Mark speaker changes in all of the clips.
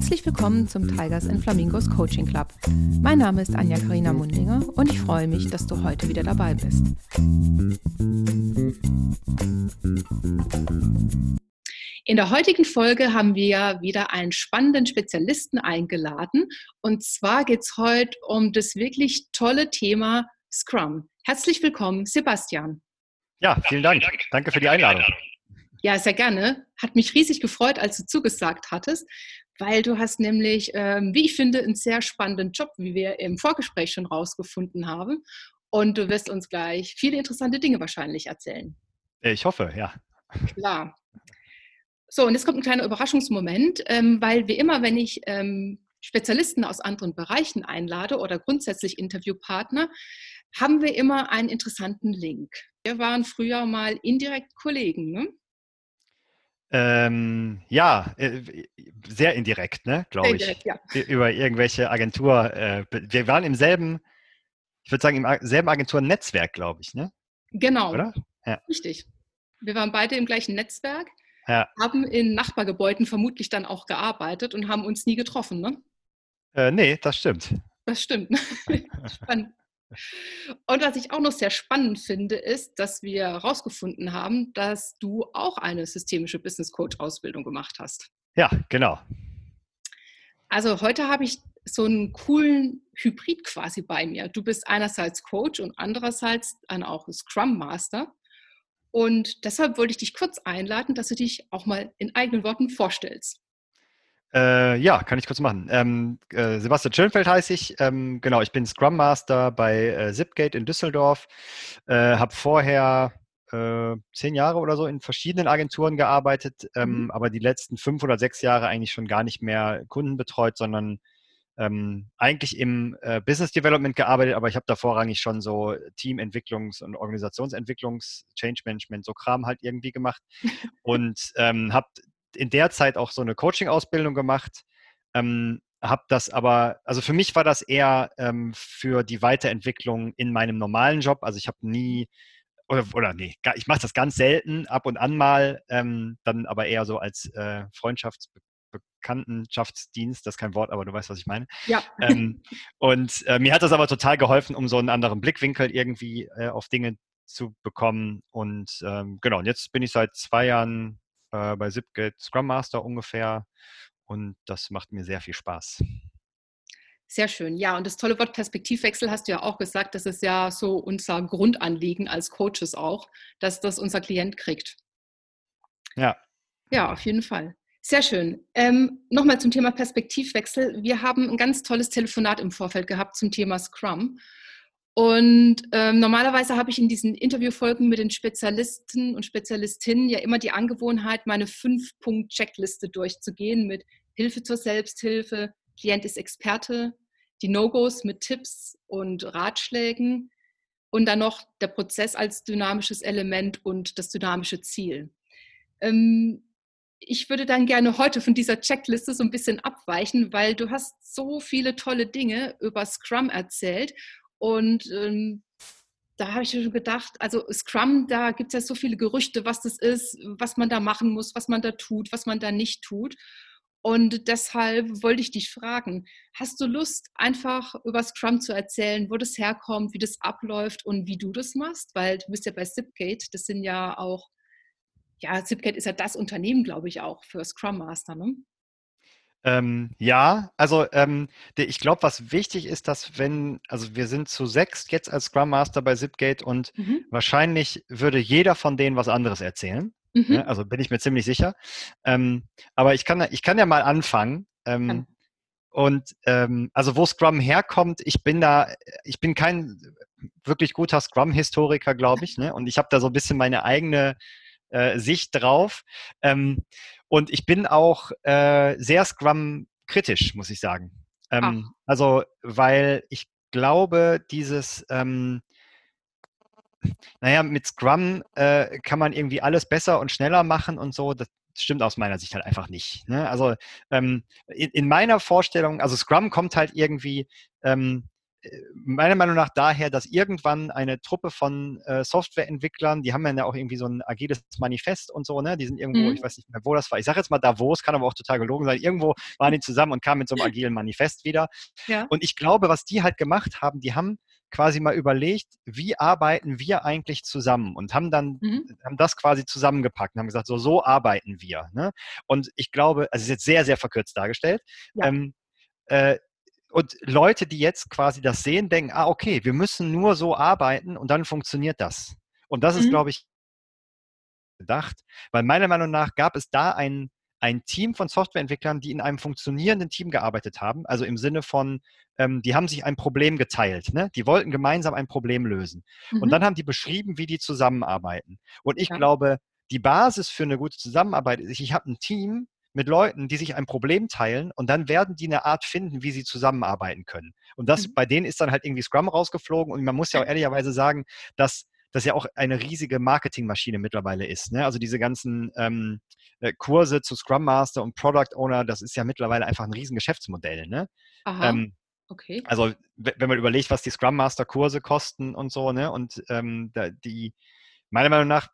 Speaker 1: Herzlich willkommen zum Tigers and Flamingos Coaching Club. Mein Name ist Anja Karina Mundinger und ich freue mich, dass du heute wieder dabei bist. In der heutigen Folge haben wir wieder einen spannenden Spezialisten eingeladen. Und zwar geht es heute um das wirklich tolle Thema Scrum. Herzlich willkommen, Sebastian.
Speaker 2: Ja, vielen Dank. Danke für die Einladung.
Speaker 1: Ja, sehr gerne. Hat mich riesig gefreut, als du zugesagt hattest, weil du hast nämlich, ähm, wie ich finde, einen sehr spannenden Job, wie wir im Vorgespräch schon rausgefunden haben. Und du wirst uns gleich viele interessante Dinge wahrscheinlich erzählen.
Speaker 2: Ich hoffe, ja.
Speaker 1: Klar. So, und jetzt kommt ein kleiner Überraschungsmoment, ähm, weil wie immer, wenn ich ähm, Spezialisten aus anderen Bereichen einlade oder grundsätzlich Interviewpartner, haben wir immer einen interessanten Link. Wir waren früher mal indirekt Kollegen, ne?
Speaker 2: Ähm, ja, äh, sehr indirekt, ne, glaube ich. Indirekt, ja. Über irgendwelche Agentur. Äh, wir waren im selben, ich würde sagen, im selben Agenturnetzwerk, glaube ich, ne?
Speaker 1: Genau. Oder? Ja. Richtig. Wir waren beide im gleichen Netzwerk, ja. haben in Nachbargebäuden vermutlich dann auch gearbeitet und haben uns nie getroffen, ne?
Speaker 2: Äh, nee, das stimmt.
Speaker 1: Das stimmt. Spannend. Und was ich auch noch sehr spannend finde, ist, dass wir herausgefunden haben, dass du auch eine systemische Business Coach Ausbildung gemacht hast.
Speaker 2: Ja, genau.
Speaker 1: Also heute habe ich so einen coolen Hybrid quasi bei mir. Du bist einerseits Coach und andererseits dann auch Scrum Master. Und deshalb wollte ich dich kurz einladen, dass du dich auch mal in eigenen Worten vorstellst.
Speaker 2: Äh, ja, kann ich kurz machen. Ähm, äh, Sebastian Schönfeld heiße ich. Ähm, genau, ich bin Scrum Master bei äh, Zipgate in Düsseldorf. Äh, habe vorher äh, zehn Jahre oder so in verschiedenen Agenturen gearbeitet, ähm, mhm. aber die letzten fünf oder sechs Jahre eigentlich schon gar nicht mehr Kunden betreut, sondern ähm, eigentlich im äh, Business Development gearbeitet, aber ich habe da vorrangig schon so Teamentwicklungs- und Organisationsentwicklungs-, Change Management, so Kram halt irgendwie gemacht und ähm, habe in der Zeit auch so eine Coaching-Ausbildung gemacht. Ähm, habe das aber, also für mich war das eher ähm, für die Weiterentwicklung in meinem normalen Job. Also ich habe nie, oder, oder nee, ich mache das ganz selten, ab und an mal, ähm, dann aber eher so als äh, Freundschaftsbekanntschaftsdienst, das ist kein Wort, aber du weißt, was ich meine.
Speaker 1: Ja.
Speaker 2: Ähm, und äh, mir hat das aber total geholfen, um so einen anderen Blickwinkel irgendwie äh, auf Dinge zu bekommen. Und ähm, genau, und jetzt bin ich seit zwei Jahren äh, bei Zipgate Scrum Master ungefähr und das macht mir sehr viel Spaß.
Speaker 1: Sehr schön. Ja, und das tolle Wort Perspektivwechsel hast du ja auch gesagt, das ist ja so unser Grundanliegen als Coaches auch, dass das unser Klient kriegt.
Speaker 2: Ja.
Speaker 1: Ja, auf jeden Fall. Sehr schön. Ähm, Nochmal zum Thema Perspektivwechsel. Wir haben ein ganz tolles Telefonat im Vorfeld gehabt zum Thema Scrum. Und ähm, normalerweise habe ich in diesen Interviewfolgen mit den Spezialisten und Spezialistinnen ja immer die Angewohnheit, meine Fünf-Punkt-Checkliste durchzugehen mit Hilfe zur Selbsthilfe, Klient ist Experte, die No-Gos mit Tipps und Ratschlägen und dann noch der Prozess als dynamisches Element und das dynamische Ziel. Ähm, ich würde dann gerne heute von dieser Checkliste so ein bisschen abweichen, weil du hast so viele tolle Dinge über Scrum erzählt und ähm, da habe ich schon gedacht, also Scrum, da gibt es ja so viele Gerüchte, was das ist, was man da machen muss, was man da tut, was man da nicht tut. Und deshalb wollte ich dich fragen, hast du Lust, einfach über Scrum zu erzählen, wo das herkommt, wie das abläuft und wie du das machst? Weil du bist ja bei Zipgate, das sind ja auch, ja, Zipgate ist ja das Unternehmen, glaube ich, auch für Scrum Master, ne?
Speaker 2: Ähm, ja, also ähm, ich glaube, was wichtig ist, dass wenn, also wir sind zu sechs jetzt als Scrum Master bei Zipgate und mhm. wahrscheinlich würde jeder von denen was anderes erzählen. Mhm. Ja, also bin ich mir ziemlich sicher. Ähm, aber ich kann, ich kann ja mal anfangen. Ähm, und ähm, also wo Scrum herkommt, ich bin da, ich bin kein wirklich guter Scrum-Historiker, glaube ich. Ne? Und ich habe da so ein bisschen meine eigene äh, Sicht drauf. Ähm, und ich bin auch äh, sehr Scrum-kritisch, muss ich sagen. Ähm, also, weil ich glaube, dieses, ähm, naja, mit Scrum äh, kann man irgendwie alles besser und schneller machen und so. Das stimmt aus meiner Sicht halt einfach nicht. Ne? Also ähm, in, in, meiner Vorstellung, also Scrum kommt halt irgendwie ähm, meiner Meinung nach daher, dass irgendwann eine Truppe von äh, Softwareentwicklern, die haben ja auch irgendwie so ein agiles Manifest und so, ne? Die sind irgendwo, mhm. ich weiß nicht mehr, wo das war. Ich sage jetzt mal Davos, kann aber auch total gelogen sein. Irgendwo waren die zusammen und kamen mit so einem agilen Manifest wieder. Ja. Und ich glaube, was die halt gemacht haben, die haben quasi mal überlegt, wie arbeiten wir eigentlich zusammen und haben dann mhm. haben das quasi zusammengepackt und haben gesagt, so so arbeiten wir. Ne? Und ich glaube, also es ist jetzt sehr sehr verkürzt dargestellt. Ja. Ähm, äh, und Leute, die jetzt quasi das sehen, denken, ah, okay, wir müssen nur so arbeiten und dann funktioniert das. Und das mhm. ist, glaube ich, gedacht, weil meiner Meinung nach gab es da ein, ein Team von Softwareentwicklern, die in einem funktionierenden Team gearbeitet haben. Also im Sinne von, ähm, die haben sich ein Problem geteilt. Ne? Die wollten gemeinsam ein Problem lösen. Mhm. Und dann haben die beschrieben, wie die zusammenarbeiten. Und ich ja. glaube, die Basis für eine gute Zusammenarbeit ist, ich habe ein Team, mit Leuten, die sich ein Problem teilen und dann werden die eine Art finden, wie sie zusammenarbeiten können. Und das mhm. bei denen ist dann halt irgendwie Scrum rausgeflogen und man muss ja auch ehrlicherweise sagen, dass das ja auch eine riesige Marketingmaschine mittlerweile ist. Ne? Also diese ganzen ähm, äh, Kurse zu Scrum Master und Product Owner, das ist ja mittlerweile einfach ein riesen Geschäftsmodell. Ne? Ähm, okay. Also wenn man überlegt, was die Scrum Master Kurse kosten und so, ne? Und ähm, die meiner Meinung nach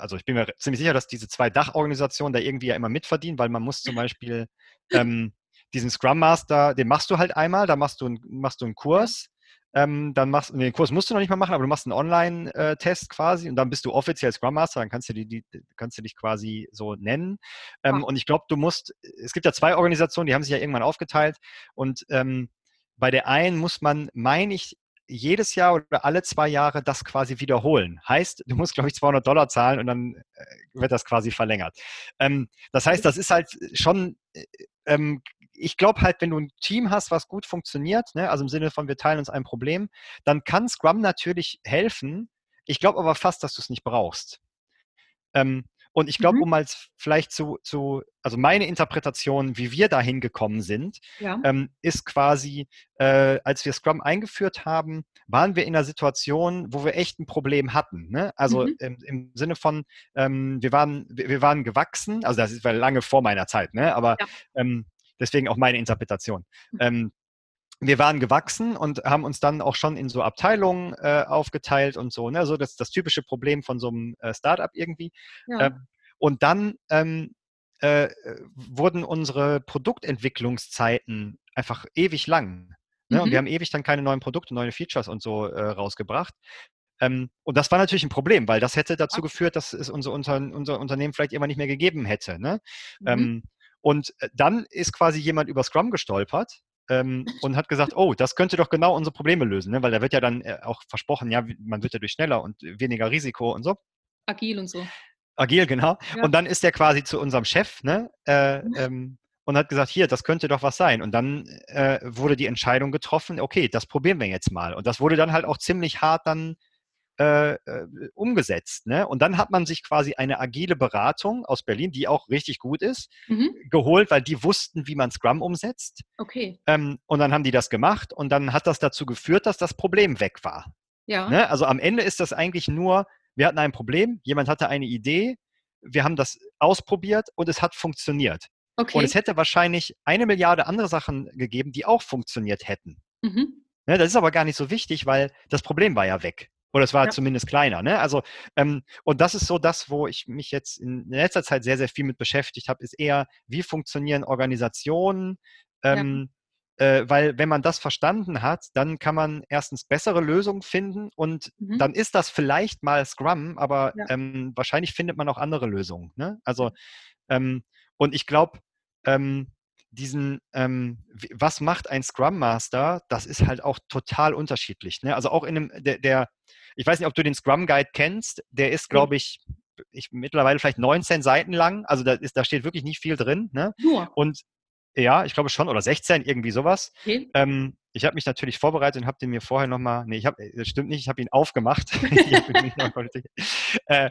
Speaker 2: also ich bin mir ziemlich sicher, dass diese zwei Dachorganisationen da irgendwie ja immer mitverdienen, weil man muss zum Beispiel ähm, diesen Scrum Master, den machst du halt einmal, da machst du, ein, machst du einen Kurs, ähm, dann machst den Kurs musst du noch nicht mal machen, aber du machst einen Online-Test quasi und dann bist du offiziell Scrum Master, dann kannst du, die, die kannst du dich quasi so nennen. Ähm, und ich glaube, du musst, es gibt ja zwei Organisationen, die haben sich ja irgendwann aufgeteilt und ähm, bei der einen muss man, meine ich, jedes Jahr oder alle zwei Jahre das quasi wiederholen. Heißt, du musst, glaube ich, 200 Dollar zahlen und dann äh, wird das quasi verlängert. Ähm, das heißt, das ist halt schon, äh, ähm, ich glaube halt, wenn du ein Team hast, was gut funktioniert, ne, also im Sinne von wir teilen uns ein Problem, dann kann Scrum natürlich helfen. Ich glaube aber fast, dass du es nicht brauchst. Ähm, und ich glaube, mhm. um mal vielleicht zu, zu, also meine Interpretation, wie wir dahin gekommen sind, ja. ähm, ist quasi, äh, als wir Scrum eingeführt haben, waren wir in einer Situation, wo wir echt ein Problem hatten. Ne? Also mhm. im, im, Sinne von, ähm, wir, waren, wir, wir, waren gewachsen, also das ist lange vor meiner Zeit, ne? aber ja. ähm, deswegen auch meine Interpretation. Mhm. Wir waren gewachsen und haben uns dann auch schon in so Abteilungen äh, aufgeteilt und so. Ne? So das, das typische Problem von so einem äh, Startup irgendwie. Ja. Ähm, und dann ähm, äh, wurden unsere Produktentwicklungszeiten einfach ewig lang. Ne? Mhm. Und wir haben ewig dann keine neuen Produkte, neue Features und so äh, rausgebracht. Ähm, und das war natürlich ein Problem, weil das hätte dazu geführt, dass es unser, unser, unser Unternehmen vielleicht immer nicht mehr gegeben hätte. Ne? Mhm. Ähm, und äh, dann ist quasi jemand über Scrum gestolpert ähm, und hat gesagt, oh, das könnte doch genau unsere Probleme lösen, ne? weil da wird ja dann äh, auch versprochen, ja, man wird ja durch schneller und weniger Risiko und so.
Speaker 1: Agil und so.
Speaker 2: Agil, genau. Ja. Und dann ist er quasi zu unserem Chef, ne? Äh, mhm. ähm, und hat gesagt, hier, das könnte doch was sein. Und dann äh, wurde die Entscheidung getroffen, okay, das probieren wir jetzt mal. Und das wurde dann halt auch ziemlich hart dann äh, äh, umgesetzt. Ne? Und dann hat man sich quasi eine agile Beratung aus Berlin, die auch richtig gut ist, mhm. geholt, weil die wussten, wie man Scrum umsetzt.
Speaker 1: Okay.
Speaker 2: Ähm, und dann haben die das gemacht und dann hat das dazu geführt, dass das Problem weg war. Ja. Ne? Also am Ende ist das eigentlich nur, wir hatten ein Problem, jemand hatte eine Idee, wir haben das ausprobiert und es hat funktioniert. Okay. Und es hätte wahrscheinlich eine Milliarde andere Sachen gegeben, die auch funktioniert hätten. Mhm. Ne, das ist aber gar nicht so wichtig, weil das Problem war ja weg. Oder es war ja. zumindest kleiner. Ne? Also, ähm, und das ist so das, wo ich mich jetzt in letzter Zeit sehr, sehr viel mit beschäftigt habe, ist eher, wie funktionieren Organisationen? Ähm, ja. äh, weil wenn man das verstanden hat, dann kann man erstens bessere Lösungen finden und mhm. dann ist das vielleicht mal Scrum, aber ja. ähm, wahrscheinlich findet man auch andere Lösungen. Ne? Also, ähm, und ich glaube, ähm, diesen, ähm, was macht ein Scrum Master, das ist halt auch total unterschiedlich. Ne? Also auch in einem, der, der, ich weiß nicht, ob du den Scrum Guide kennst, der ist, glaube ich, ich, mittlerweile vielleicht 19 Seiten lang. Also da, ist, da steht wirklich nicht viel drin. Ne? Nur. Und ja, ich glaube schon, oder 16, irgendwie sowas. Okay. Ähm, ich habe mich natürlich vorbereitet und habe den mir vorher nochmal, nee, ich habe, das stimmt nicht, ich habe ihn aufgemacht. äh,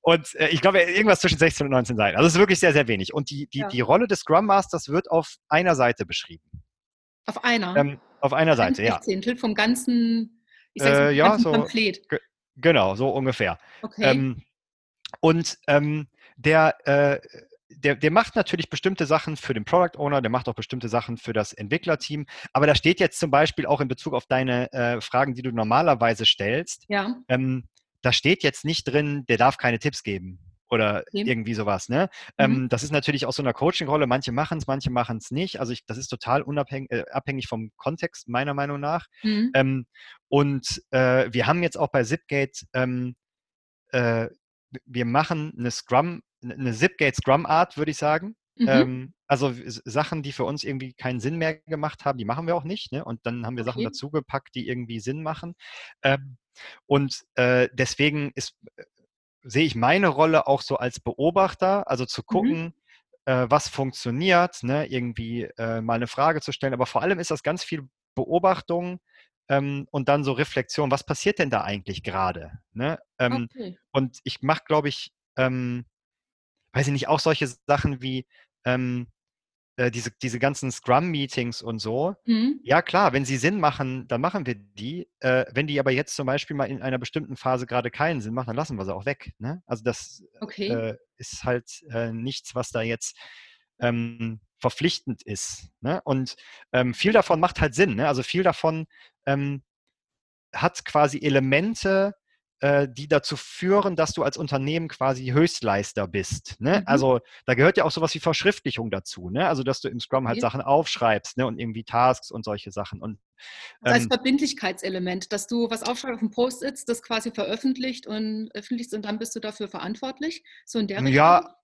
Speaker 2: und äh, ich glaube, irgendwas zwischen 16 und 19 Seiten. Also es ist wirklich sehr, sehr wenig. Und die, die, ja. die Rolle des Scrum Masters wird auf einer Seite beschrieben.
Speaker 1: Auf einer?
Speaker 2: Ähm, auf einer Seite, ja.
Speaker 1: Zehntel vom ganzen,
Speaker 2: ich sag's mal, äh, ja, so, Pamphlet. Genau, so ungefähr. Okay. Ähm, und ähm, der, äh, der, der macht natürlich bestimmte Sachen für den Product Owner, der macht auch bestimmte Sachen für das Entwicklerteam. Aber da steht jetzt zum Beispiel auch in Bezug auf deine äh, Fragen, die du normalerweise stellst,
Speaker 1: ja.
Speaker 2: ähm, da steht jetzt nicht drin, der darf keine Tipps geben oder okay. irgendwie sowas. Ne? Mhm. Ähm, das ist natürlich auch so eine Coaching-Rolle. Manche machen es, manche machen es nicht. Also ich, das ist total unabhängig, äh, abhängig vom Kontext, meiner Meinung nach. Mhm. Ähm, und äh, wir haben jetzt auch bei Zipgate, ähm, äh, wir machen eine Scrum, eine Zipgate Scrum Art, würde ich sagen. Mhm. Ähm, also Sachen, die für uns irgendwie keinen Sinn mehr gemacht haben, die machen wir auch nicht. Ne? Und dann haben wir okay. Sachen dazugepackt, die irgendwie Sinn machen. Ähm, und äh, deswegen ist, äh, sehe ich meine Rolle auch so als Beobachter, also zu mhm. gucken, mhm. was funktioniert, ne? irgendwie äh, mal eine Frage zu stellen. Aber vor allem ist das ganz viel Beobachtung ähm, und dann so Reflexion, was passiert denn da eigentlich gerade? Ne? Ähm, okay. Und ich mache, glaube ich, ähm, weiß ich nicht, auch solche Sachen wie, ähm, äh, diese, diese ganzen Scrum-Meetings und so, mhm. ja klar, wenn sie Sinn machen, dann machen wir die. Äh, wenn die aber jetzt zum Beispiel mal in einer bestimmten Phase gerade keinen Sinn machen, dann lassen wir sie auch weg. Ne? Also das okay. äh, ist halt äh, nichts, was da jetzt ähm, verpflichtend ist. Ne? Und ähm, viel davon macht halt Sinn. Ne? Also viel davon ähm, hat quasi Elemente, die dazu führen, dass du als Unternehmen quasi Höchstleister bist. Ne? Mhm. Also da gehört ja auch sowas wie Verschriftlichung dazu. Ne? Also dass du im Scrum halt okay. Sachen aufschreibst ne? und irgendwie Tasks und solche Sachen. Und,
Speaker 1: ähm, als Verbindlichkeitselement, dass du was aufschreibst auf dem Post-its, das quasi veröffentlicht und öffentlichst und dann bist du dafür verantwortlich. So in der
Speaker 2: Richtung? Ja,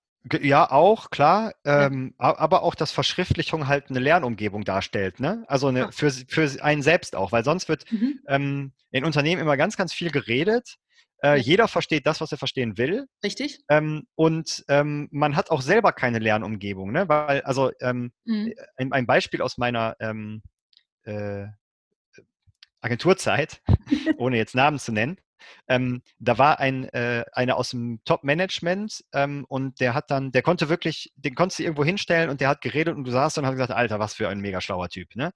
Speaker 2: ja, auch, klar. Ähm, aber auch, dass Verschriftlichung halt eine Lernumgebung darstellt. Ne? Also eine, für, für einen selbst auch, weil sonst wird mhm. ähm, in Unternehmen immer ganz, ganz viel geredet äh, jeder versteht das, was er verstehen will.
Speaker 1: Richtig.
Speaker 2: Ähm, und ähm, man hat auch selber keine Lernumgebung, ne? Weil, also ähm, mhm. Äh, ein, ein, Beispiel aus meiner ähm, äh, Agenturzeit, ohne jetzt Namen zu nennen. Ähm, da war ein äh, einer aus dem Top-Management ähm, und der hat dann, der konnte wirklich, den konntest du irgendwo hinstellen und der hat geredet und du saßt und hast gesagt, Alter, was für ein mega schlauer Typ. Ne?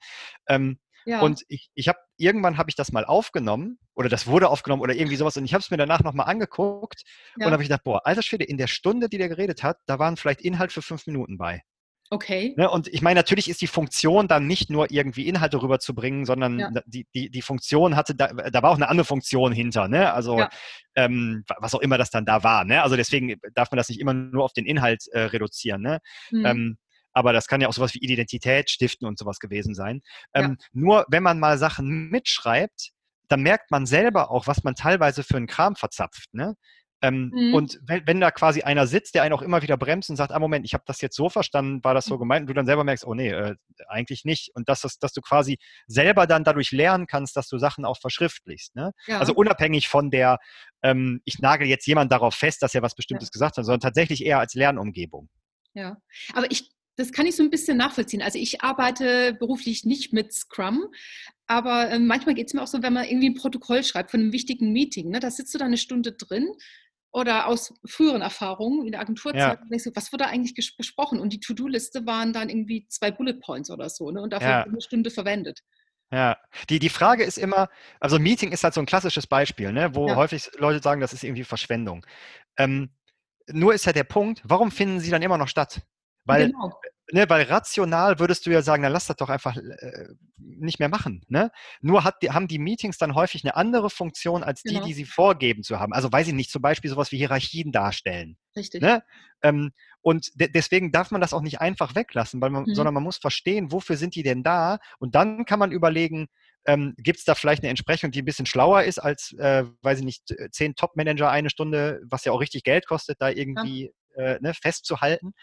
Speaker 2: Ja. Und ich, ich habe irgendwann habe ich das mal aufgenommen oder das wurde aufgenommen oder irgendwie sowas und ich habe es mir danach nochmal angeguckt ja. und habe ich gedacht, boah, alter Schwede, in der Stunde, die der geredet hat, da waren vielleicht Inhalt für fünf Minuten bei.
Speaker 1: Okay.
Speaker 2: Ne, und ich meine, natürlich ist die Funktion dann nicht nur irgendwie Inhalte rüberzubringen, sondern ja. die, die, die Funktion hatte, da, da war auch eine andere Funktion hinter, ne? Also ja. ähm, was auch immer das dann da war, ne? Also deswegen darf man das nicht immer nur auf den Inhalt äh, reduzieren, ne? Mhm. Ähm, aber das kann ja auch sowas wie Identität stiften und sowas gewesen sein. Ähm, ja. Nur wenn man mal Sachen mitschreibt, dann merkt man selber auch, was man teilweise für einen Kram verzapft. Ne? Ähm, mhm. Und wenn, wenn, da quasi einer sitzt, der einen auch immer wieder bremst und sagt, ah Moment, ich habe das jetzt so verstanden, war das so mhm. gemeint, und du dann selber merkst, oh nee, äh, eigentlich nicht. Und dass, das, dass du quasi selber dann dadurch lernen kannst, dass du Sachen auch verschriftlichst. Ne? Ja. Also unabhängig von der, ähm, ich nagel jetzt jemand darauf fest, dass er was Bestimmtes ja. gesagt hat, sondern tatsächlich eher als Lernumgebung.
Speaker 1: Ja, aber ich das kann ich so ein bisschen nachvollziehen. Also ich arbeite beruflich nicht mit Scrum, aber äh, manchmal geht es mir auch so, wenn man irgendwie ein Protokoll schreibt von einem wichtigen Meeting, ne, da sitzt du da eine Stunde drin oder aus früheren Erfahrungen in der Agenturzeit, ja. so, was wurde eigentlich besprochen? Und die To-Do-Liste waren dann irgendwie zwei Bullet Points oder so, ne? Und dafür ja. eine Stunde verwendet.
Speaker 2: Ja, die, die Frage ist immer, also Meeting ist halt so ein klassisches Beispiel, ne, wo ja. häufig Leute sagen, das ist irgendwie Verschwendung. Ähm, nur ist ja der Punkt, warum finden sie dann immer noch statt? Weil, genau. ne, weil rational würdest du ja sagen, dann lass das doch einfach äh, nicht mehr machen. Ne? Nur hat, die, haben die Meetings dann häufig eine andere Funktion als die, genau. die sie vorgeben zu haben. Also weiß ich nicht, zum Beispiel sowas wie Hierarchien darstellen.
Speaker 1: Richtig.
Speaker 2: Ne? Ähm, und de deswegen darf man das auch nicht einfach weglassen, weil man, mhm. sondern man muss verstehen, wofür sind die denn da? Und dann kann man überlegen, ähm, gibt es da vielleicht eine Entsprechung, die ein bisschen schlauer ist als, äh, weiß ich nicht, zehn Top-Manager eine Stunde, was ja auch richtig Geld kostet, da irgendwie äh, ne, festzuhalten.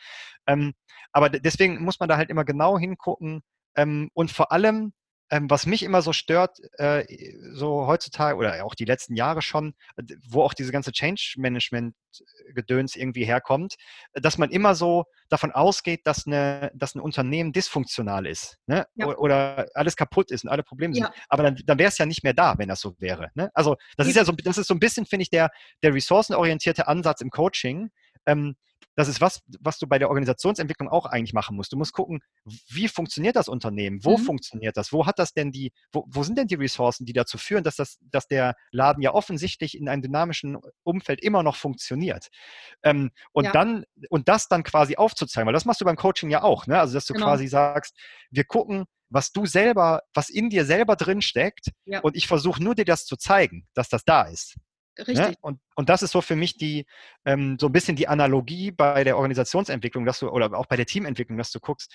Speaker 2: Ähm, aber deswegen muss man da halt immer genau hingucken ähm, und vor allem ähm, was mich immer so stört, äh, so heutzutage oder auch die letzten Jahre schon, wo auch diese ganze Change-Management-Gedöns irgendwie herkommt, dass man immer so davon ausgeht, dass, eine, dass ein Unternehmen dysfunktional ist ne? Ja. oder alles kaputt ist und alle Probleme sind. Ja. Aber dann, dann wäre es ja nicht mehr da, wenn das so wäre. Ne? Also das ist ja so, das ist so ein bisschen, finde ich, der, der ressourcenorientierte Ansatz im Coaching, ähm, das ist was, was du bei der Organisationsentwicklung auch eigentlich machen musst. Du musst gucken, wie funktioniert das Unternehmen? Wo mhm. funktioniert das? Wo hat das denn die, wo, wo sind denn die Ressourcen, die dazu führen, dass das, dass der Laden ja offensichtlich in einem dynamischen Umfeld immer noch funktioniert? Ähm, und ja. dann, und das dann quasi aufzuzeigen, weil das machst du beim Coaching ja auch, ne? Also, dass du genau. quasi sagst, wir gucken, was du selber, was in dir selber drin steckt, ja. und ich versuche nur dir das zu zeigen, dass das da ist.
Speaker 1: Ne? Richtig. Ne?
Speaker 2: Und, und das ist so für mich die, ähm, so ein bisschen die Analogie bei der Organisationsentwicklung, dass du, oder auch bei der Teamentwicklung, dass du guckst,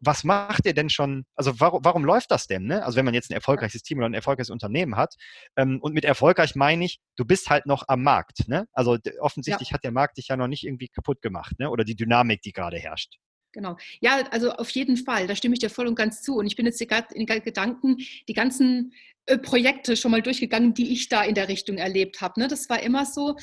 Speaker 2: was macht ihr denn schon, also warum, warum läuft das denn? Ne? Also wenn man jetzt ein erfolgreiches Team oder ein erfolgreiches Unternehmen hat, ähm, und mit erfolgreich meine ich, du bist halt noch am Markt. Ne? Also offensichtlich ja. hat der Markt dich ja noch nicht irgendwie kaputt gemacht, ne? oder die Dynamik, die gerade herrscht.
Speaker 1: Genau. Ja, also auf jeden Fall, da stimme ich dir voll und ganz zu. Und ich bin jetzt gerade in Gedanken die ganzen äh, Projekte schon mal durchgegangen, die ich da in der Richtung erlebt habe. Ne? Das war immer so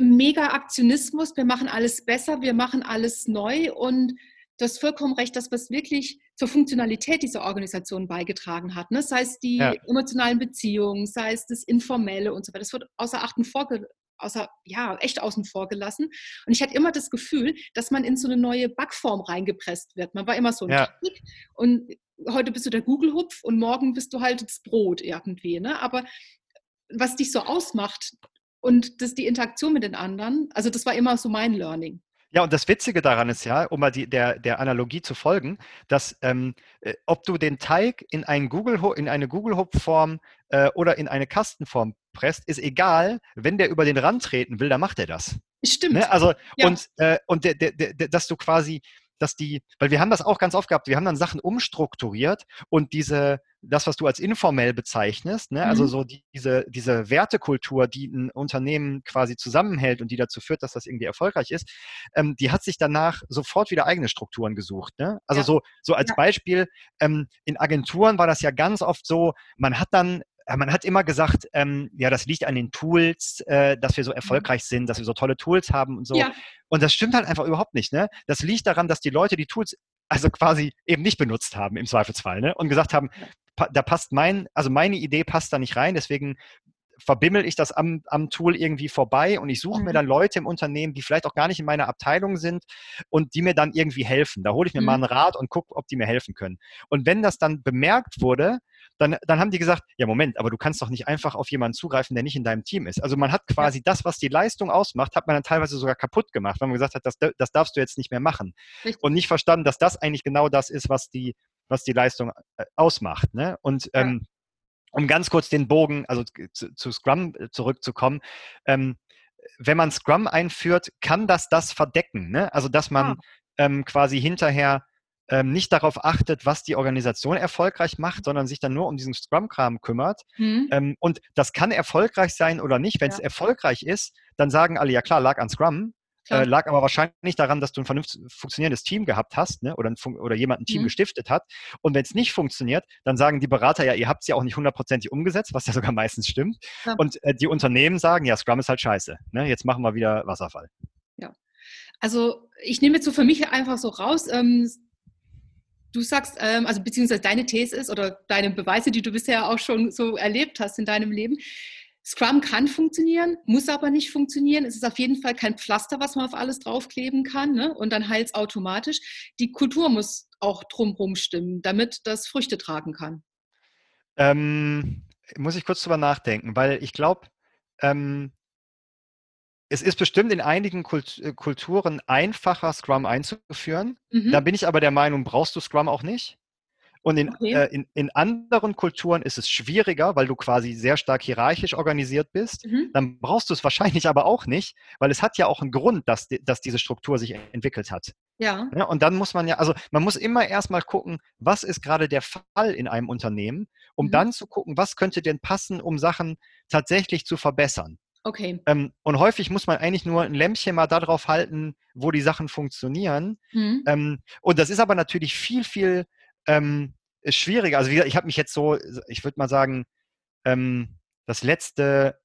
Speaker 1: mega Aktionismus, wir machen alles besser, wir machen alles neu und du hast vollkommen recht, dass was wirklich zur Funktionalität dieser Organisation beigetragen hat. Ne? Sei es die ja. emotionalen Beziehungen, sei es das Informelle und so weiter. Das wird außer Achten vorge außer, ja, echt außen vor gelassen. Und ich hatte immer das Gefühl, dass man in so eine neue Backform reingepresst wird. Man war immer so ein ja. Technik und heute bist du der Google-Hupf und morgen bist du halt das Brot irgendwie. Ne? Aber was dich so ausmacht und das die Interaktion mit den anderen, also das war immer so mein Learning.
Speaker 2: Ja, und das Witzige daran ist ja, um mal die, der, der Analogie zu folgen, dass ähm, äh, ob du den Teig in, ein Google, in eine Google-Hub-Form äh, oder in eine Kastenform presst, ist egal, wenn der über den Rand treten will, dann macht er das.
Speaker 1: Stimmt.
Speaker 2: Ne? Also, ja. und, äh, und der, der, der, dass du quasi dass die, weil wir haben das auch ganz oft gehabt, wir haben dann Sachen umstrukturiert und diese, das, was du als informell bezeichnest, ne, also mhm. also so die, diese, diese Wertekultur, die ein Unternehmen quasi zusammenhält und die dazu führt, dass das irgendwie erfolgreich ist, ähm, die hat sich danach sofort wieder eigene Strukturen gesucht. Ne? Also ja. so, so als ja. Beispiel, ähm, in Agenturen war das ja ganz oft so, man hat dann man hat immer gesagt, ähm, ja, das liegt an den Tools, äh, dass wir so mhm. erfolgreich sind, dass wir so tolle Tools haben und so. Ja. Und das stimmt halt einfach überhaupt nicht. Ne? Das liegt daran, dass die Leute die Tools also quasi eben nicht benutzt haben im Zweifelsfall ne? und gesagt haben, pa da passt mein, also meine Idee passt da nicht rein, deswegen verbimmel ich das am, am Tool irgendwie vorbei und ich suche mhm. mir dann Leute im Unternehmen, die vielleicht auch gar nicht in meiner Abteilung sind und die mir dann irgendwie helfen. Da hole ich mir mhm. mal einen Rat und gucke, ob die mir helfen können. Und wenn das dann bemerkt wurde, dann, dann haben die gesagt, ja Moment, aber du kannst doch nicht einfach auf jemanden zugreifen, der nicht in deinem Team ist. Also man hat quasi ja. das, was die Leistung ausmacht, hat man dann teilweise sogar kaputt gemacht, weil man gesagt hat, das, das darfst du jetzt nicht mehr machen. Richtig. Und nicht verstanden, dass das eigentlich genau das ist, was die, was die Leistung äh, ausmacht. Ne? Und ja. ähm, um ganz kurz den Bogen, also zu, zu Scrum äh, zurückzukommen, ähm, wenn man Scrum einführt, kann das das verdecken. Ne? Also dass man ah. ähm, quasi hinterher ähm, nicht darauf achtet, was die Organisation erfolgreich macht, sondern sich dann nur um diesen Scrum-Kram kümmert. Mhm. Ähm, und das kann erfolgreich sein oder nicht. Wenn es ja. erfolgreich ist, dann sagen alle, ja klar, lag an Scrum. Äh, lag aber wahrscheinlich daran, dass du ein vernünftig funktionierendes Team gehabt hast ne? oder, ein, oder jemand ein Team mhm. gestiftet hat. Und wenn es nicht funktioniert, dann sagen die Berater ja, ihr habt es ja auch nicht hundertprozentig umgesetzt, was ja sogar meistens stimmt. Ja. Und äh, die Unternehmen sagen, ja, Scrum ist halt scheiße. Ne? Jetzt machen wir wieder Wasserfall.
Speaker 1: Ja. Also ich nehme jetzt so für mich einfach so raus, ähm, du sagst, ähm, also beziehungsweise deine These ist oder deine Beweise, die du bisher auch schon so erlebt hast in deinem Leben, Scrum kann funktionieren, muss aber nicht funktionieren. Es ist auf jeden Fall kein Pflaster, was man auf alles draufkleben kann ne? und dann heilt es automatisch. Die Kultur muss auch drumherum stimmen, damit das Früchte tragen kann.
Speaker 2: Ähm, muss ich kurz drüber nachdenken, weil ich glaube, ähm, es ist bestimmt in einigen äh, Kulturen einfacher, Scrum einzuführen. Mhm. Da bin ich aber der Meinung, brauchst du Scrum auch nicht. Und in, okay. äh, in, in, anderen Kulturen ist es schwieriger, weil du quasi sehr stark hierarchisch organisiert bist. Mhm. Dann brauchst du es wahrscheinlich aber auch nicht, weil es hat ja auch einen Grund, dass, dass diese Struktur sich entwickelt hat.
Speaker 1: Ja.
Speaker 2: ja. Und dann muss man ja, also man muss immer erstmal gucken, was ist gerade der Fall in einem Unternehmen, um mhm. dann zu gucken, was könnte denn passen, um Sachen tatsächlich zu verbessern.
Speaker 1: Okay.
Speaker 2: Ähm, und häufig muss man eigentlich nur ein Lämpchen mal darauf halten, wo die Sachen funktionieren. Mhm. Ähm, und das ist aber natürlich viel, viel ähm, schwieriger. Also wie gesagt, ich habe mich jetzt so, ich würde mal sagen, ähm, das letzte